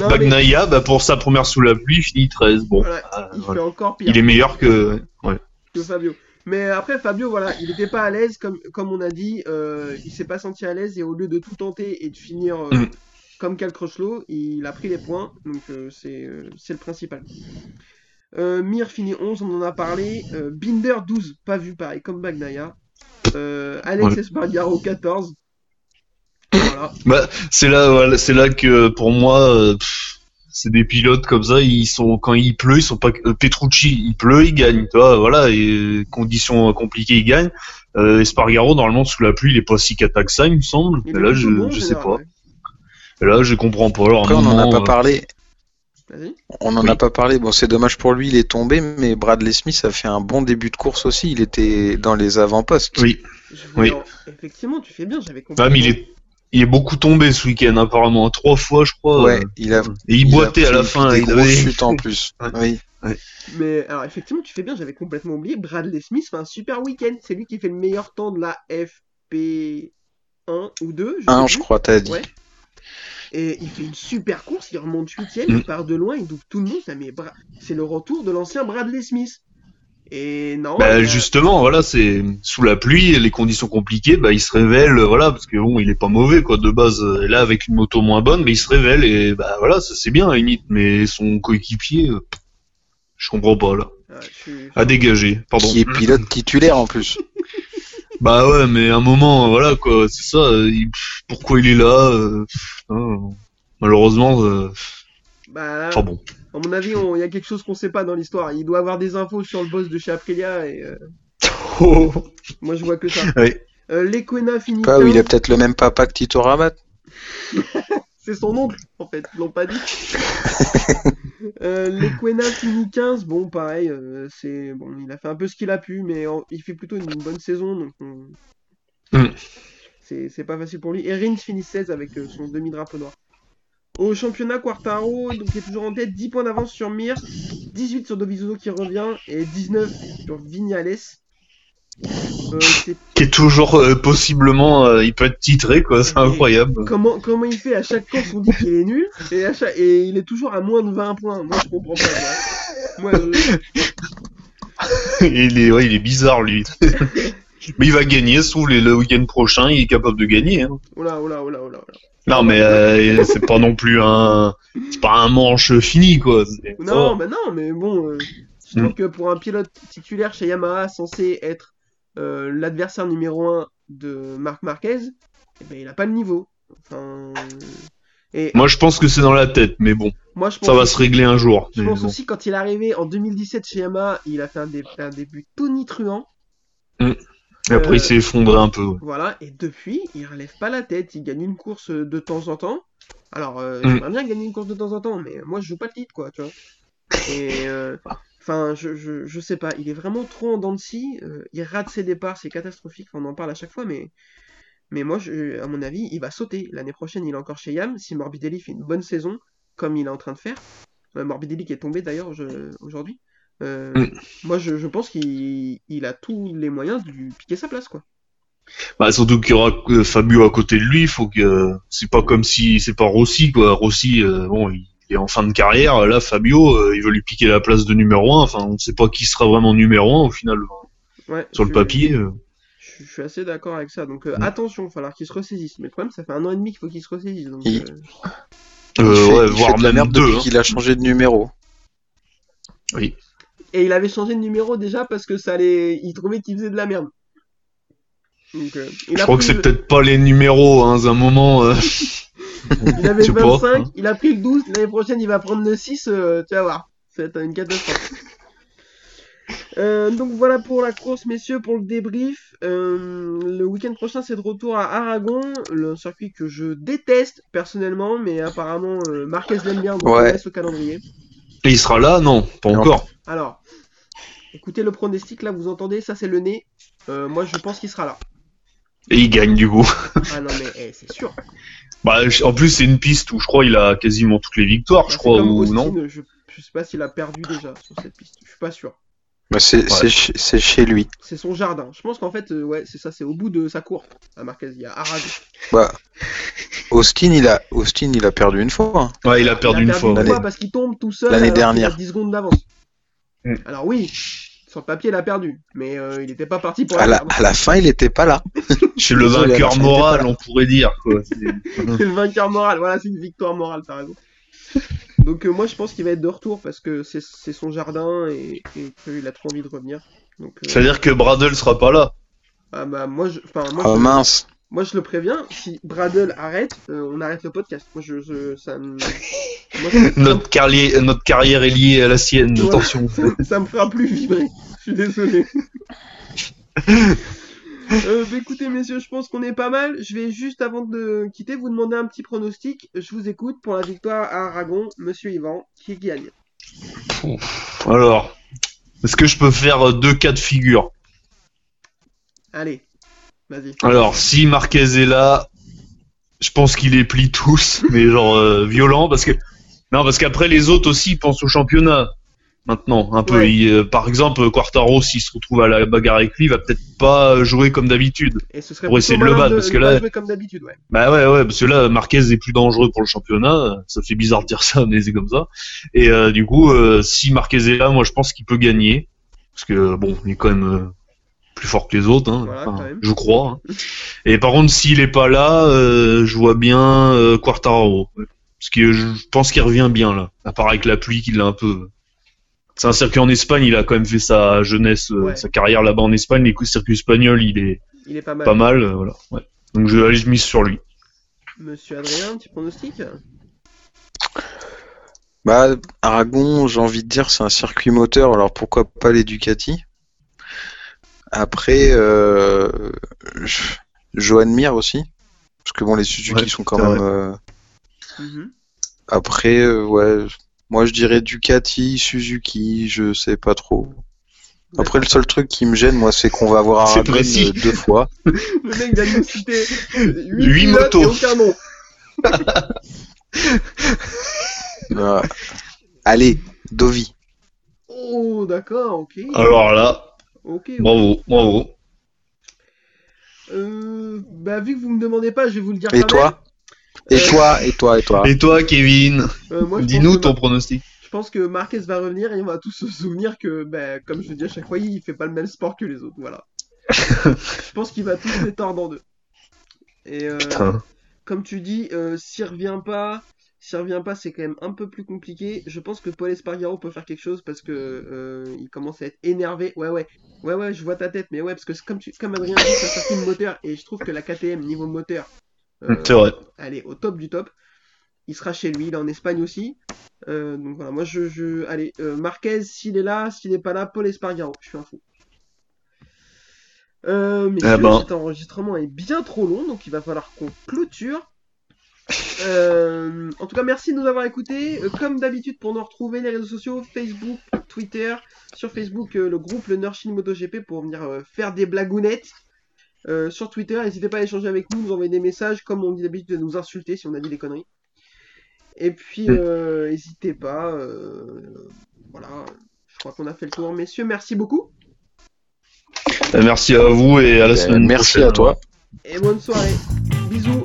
Non, mais, Bagnaia, bah pour sa première sous la pluie, finit 13. Bon, voilà, ah, il voilà. fait encore pire il est meilleur que. Ouais. que Fabio. Mais après, Fabio, voilà, il n'était pas à l'aise, comme, comme on a dit, euh, il s'est pas senti à l'aise et au lieu de tout tenter et de finir euh, Mm. comme Cal Crutchlow, il a pris les points, donc euh, c'est euh, c'est le principal. Mir finit 11, on en a parlé. Binder 12, pas vu pareil, comme Bagnaia. Alex. Espargaro 14. Voilà. Bah, c'est là, voilà, c'est là que pour moi, pff, c'est des pilotes comme ça. Ils sont quand il pleut, ils sont pas. euh, Petrucci, il pleut, il gagne. Tu vois, voilà. Et conditions compliquées, il gagne. Euh, Espargaro, normalement, sous la pluie, il est pas si cata que ça, il me semble. Il là, je, bon, je sais pas. ouais. Et là, je comprends pas. Alors, Après, on n'en a pas euh, parlé. On n'en Oui. a pas parlé. Bon, c'est dommage pour lui, il est tombé, mais Bradley Smith a fait un bon début de course aussi. Il était dans les avant-postes. Oui. Oui. effectivement, tu fais bien, j'avais compris. Ah, mais il est, il est beaucoup tombé ce week-end, apparemment. Trois fois, je crois. Ouais, euh, il a. Et il boitait à la fin. Des il grosses avait- chutes en plus. Ouais. Oui. Mais alors effectivement, tu fais bien, j'avais complètement oublié. Bradley Smith fait un super week-end. C'est lui qui fait le meilleur temps de la FP1 ou 2. je sais Un, plus. je crois, t'as dit. Ouais. Et il fait une super course, il remonte 8ème, Mm. il part de loin, il double tout le monde. Ça, mais Bra- C'est le retour de l'ancien Bradley Smith. Et non, Bah, justement, voilà, c'est sous la pluie, les conditions compliquées, bah, il se révèle, euh, voilà, parce que bon, il est pas mauvais, quoi, de base. Et là, avec une moto moins bonne, mais il se révèle, et bah, voilà, ça c'est bien, limite, mais son coéquipier, euh, je comprends pas, là. Ah, suis- À dégager, pardon. Qui est pilote titulaire en plus. Bah ouais, mais à un moment, voilà, quoi, c'est ça, euh, il- pourquoi il est là, euh, hein, malheureusement, euh, Bah, enfin bon. À mon avis, on- il y a quelque chose qu'on sait pas dans l'histoire. Il doit avoir des infos sur le boss de chez Aprilia et euh, moi je vois que ça. Oui. Euh, Lequena finit Pas où il a 15. peut-être le même papa que Tito Rabat. C'est son oncle, en fait, ils l'ont pas dit. euh, Lequena finit 15, bon, pareil, euh, c'est bon, il a fait un peu ce qu'il a pu, mais en- il fait plutôt une bonne saison, donc on- Mm. c'est c'est pas facile pour lui. Et Rins finit 16 avec euh, son demi-drapeau noir. Au championnat, Quartaro, donc il est toujours en tête, 10 points d'avance sur Mir, 18 sur Dovizioso qui revient, et 19 sur Vignales. Euh, Qui est toujours, euh, possiblement, euh, il peut être titré, quoi, c'est incroyable. comment, comment il fait à chaque course on dit qu'il est nul et, à chaque- et il est toujours à moins de 20 points. Moi je comprends pas. Moi, je- il est, ouais, il est bizarre, lui. mais il va gagner, se trouve, le week-end prochain, il est capable de gagner, hein. Oula, oula, oula, oula, oula. Non, mais euh, c'est pas non plus un, c'est pas un manche fini quoi. Non, mais non, mais bon, euh, je trouve que pour un pilote titulaire chez Yamaha censé être euh, l'adversaire numéro 1 de Marc Marquez, eh ben, il a pas le niveau. Enfin. Et Moi, je pense que c'est dans la tête, mais bon, moi, je pense, ça va se régler un jour. je pense bon. aussi quand il est arrivé en 2017 chez Yamaha, il a fait un, dé- un début tonitruant. Et après, euh, il s'est effondré un peu. Voilà, et depuis, il relève pas la tête, il gagne une course euh, de temps en temps. Alors, euh, Mm. j'aimerais bien gagner une course de temps en temps, mais moi je joue pas le titre, quoi, tu vois. Et, euh, enfin, je, je, je sais pas, il est vraiment trop en dents de scie, il rate ses départs, c'est catastrophique, on en parle à chaque fois, mais, mais moi, je, à mon avis, il va sauter. L'année prochaine, il est encore chez Yam, si Morbidelli fait une bonne saison, comme il est en train de faire. Morbidelli qui est tombé d'ailleurs aujourd'hui. Euh, Mm. Moi, je, je pense qu'il il a tous les moyens de lui piquer sa place, quoi. Bah, surtout qu'il y aura euh, Fabio à côté de lui, il faut que c'est pas comme si c'est pas Rossi quoi. Rossi, euh, bon, il est en fin de carrière. Là, Fabio, euh, il veut lui piquer la place de numéro 1 Enfin, on sait pas qui sera vraiment numéro 1 au final Ouais, sur le papier. euh. Je, je suis assez d'accord avec ça. Donc euh, Mm. attention, il va falloir qu'il se ressaisisse. Mais le problème, ça fait un an et demi qu'il faut qu'il se ressaisisse. Donc, Il- euh, Il Euh, fait, ouais, il voire fait de la même merde deux. depuis hein. qu'il a changé de numéro. Et il avait changé de numéro déjà parce que ça allait... il trouvait qu'il faisait de la merde. Donc, euh, il, Je crois que c'est le- peut-être pas les numéros, hein, à un moment. euh, il avait je le sais pas, 25, hein. il a pris le 12. L'année prochaine, il va prendre le 6. euh, tu vas voir. Être une catastrophe. Euh, donc voilà pour la course, messieurs, pour le débrief. Euh, le week-end prochain, c'est de retour à Aragon, le circuit que je déteste personnellement, mais apparemment euh, Marquez l'aime bien, donc on Ouais. laisse au calendrier. Et il sera là Non, pas Non. encore. Alors, écoutez le pronostic, là vous entendez, ça c'est le nez. Euh, moi je pense qu'il sera là. Et il gagne du coup. Ah non mais eh, c'est sûr. Bah, en plus, c'est une piste où je crois il a quasiment toutes les victoires, Bah, je c'est crois, ou Austin, non? je, je sais pas s'il a perdu déjà sur cette piste, je suis pas sûr. Bah, c'est c'est ch- c'est chez lui. C'est son jardin. Je pense qu'en fait, euh, ouais, c'est ça, c'est au bout de sa cour à Marquez. Il y a Aragon. Bah, Austin, il a, Austin, il a perdu une fois. hein. Ouais, il a perdu une fois. une fois parce qu'il tombe tout seul l'année a dernière. 10 secondes d'avance. Mm. Alors oui, sur le papier il a perdu, mais euh, il n'était pas parti pour À la à la fin, il était pas là. C'est le vainqueur moral, on pourrait dire. Quoi. C'est- le vainqueur moral, voilà, c'est une victoire morale, t'as raison. Donc euh, moi je pense qu'il va être de retour parce que c'est son jardin et, et qu'il a trop envie de revenir. Donc, euh, C'est-à-dire que Bradle sera pas là. ah bah moi je, enfin, moi, Oh je, mince. Moi je le préviens, si Bradle arrête, euh, on arrête le podcast. Moi je, je ça me, moi, ça, Notre carrière, notre carrière est liée à la sienne. Ouais. Attention. ça me fera plus vibrer. Je suis désolé. Euh, bah, écoutez messieurs, je pense qu'on est pas mal. Je vais juste avant de quitter vous demander un petit pronostic. Je vous écoute pour la victoire à Aragon, Monsieur Yvan, qui gagne. Alors, est-ce que je peux faire deux cas de figure? Allez, vas-y. Alors, si Marquez est là, je pense qu'il les plie tous, mais genre euh, violent, parce que non, parce qu'après les autres aussi ils pensent au championnat. Maintenant, un peu. Ouais. Il, euh, par exemple, Quartaro, s'il se retrouve à la bagarre avec lui, il va peut-être pas jouer comme d'habitude. Et ce serait Pour essayer de le battre, parce que là- jouer comme d'habitude, ouais. Bah ouais, ouais, parce que là, Marquez est plus dangereux pour le championnat. Ça fait bizarre de dire ça, mais c'est comme ça. Et euh, du coup, si Marquez est là, moi je pense qu'il peut gagner. Parce que bon, il est quand même plus fort que les autres, hein, Voilà, Enfin, je crois. hein. Et par contre, s'il est pas là, euh, je vois bien euh, Quartararo. Parce que je pense qu'il revient bien là. À part avec la pluie qu'il a un peu. C'est un circuit en Espagne, il a quand même fait sa jeunesse, euh, sa carrière là-bas en Espagne. Les coups de circuit espagnol, il est Il est pas mal. pas mal. euh, voilà. Ouais. Donc je vais aller mise sur lui. Monsieur Adrien, un petit pronostic? Bah, Aragon, j'ai envie de dire, c'est un circuit moteur, alors pourquoi pas les Ducati? Après, euh, je- Johan Mir aussi, parce que bon, les Suzuki Ouais, sont quand même. euh, Mhm. Après, euh, ouais, moi je dirais Ducati, Suzuki, je sais pas trop. Après, le seul truc qui me gêne, moi, c'est qu'on va avoir précis. euh, deux fois. Le mec vient de nous citer 8 Huit motos. et aucun nom. Voilà. Allez, Dovi. Oh, d'accord, ok. Alors là, Ok. bravo, bravo. Euh, bah, vu que vous me demandez pas, je vais vous le dire Et quand toi Et Euh, toi Et toi Et toi Et toi, Kevin. Euh, moi, dis-nous ton Ma- pronostic. Je pense que Marquez va revenir et on va tous se souvenir que, bah, comme je le dis à chaque fois, il fait pas le même sport que les autres. Voilà. je pense qu'il va tous les tordre en deux. Et euh, Putain. comme tu dis, euh, s'il revient pas, s'il revient pas, c'est quand même un peu plus compliqué. Je pense que Paul Espargaro peut faire quelque chose parce que euh, il commence à être énervé. Ouais, ouais, ouais, ouais, je vois ta tête, mais ouais, parce que comme tu, comme Adrien dit, ça circuit le moteur et je trouve que la KTM niveau moteur, Euh, vrai. Allez, au top du top. Il sera chez lui, il est en Espagne aussi. Euh, donc voilà, moi je. je... Allez, euh, Marquez, s'il est là, s'il n'est pas là, Paul Espargaro, je suis un fou. Euh, mais Ah ben. cet enregistrement est bien trop long, donc il va falloir qu'on clôture. Euh, en tout cas, merci de nous avoir écoutés. Euh, comme d'habitude, pour nous retrouver les réseaux sociaux, Facebook, Twitter. Sur Facebook, euh, le groupe Le Nurshin MotoGP pour venir euh, faire des blagounettes. Euh, sur Twitter, n'hésitez pas à échanger avec nous, nous envoyer des messages, comme on dit d'habitude, de nous insulter si on a dit des conneries. Et puis, n'hésitez pas. euh, voilà, je crois qu'on a fait le tour. Messieurs, merci beaucoup. Merci à vous et à la Ben, semaine merci prochaine. à toi. Et bonne soirée. Bisous.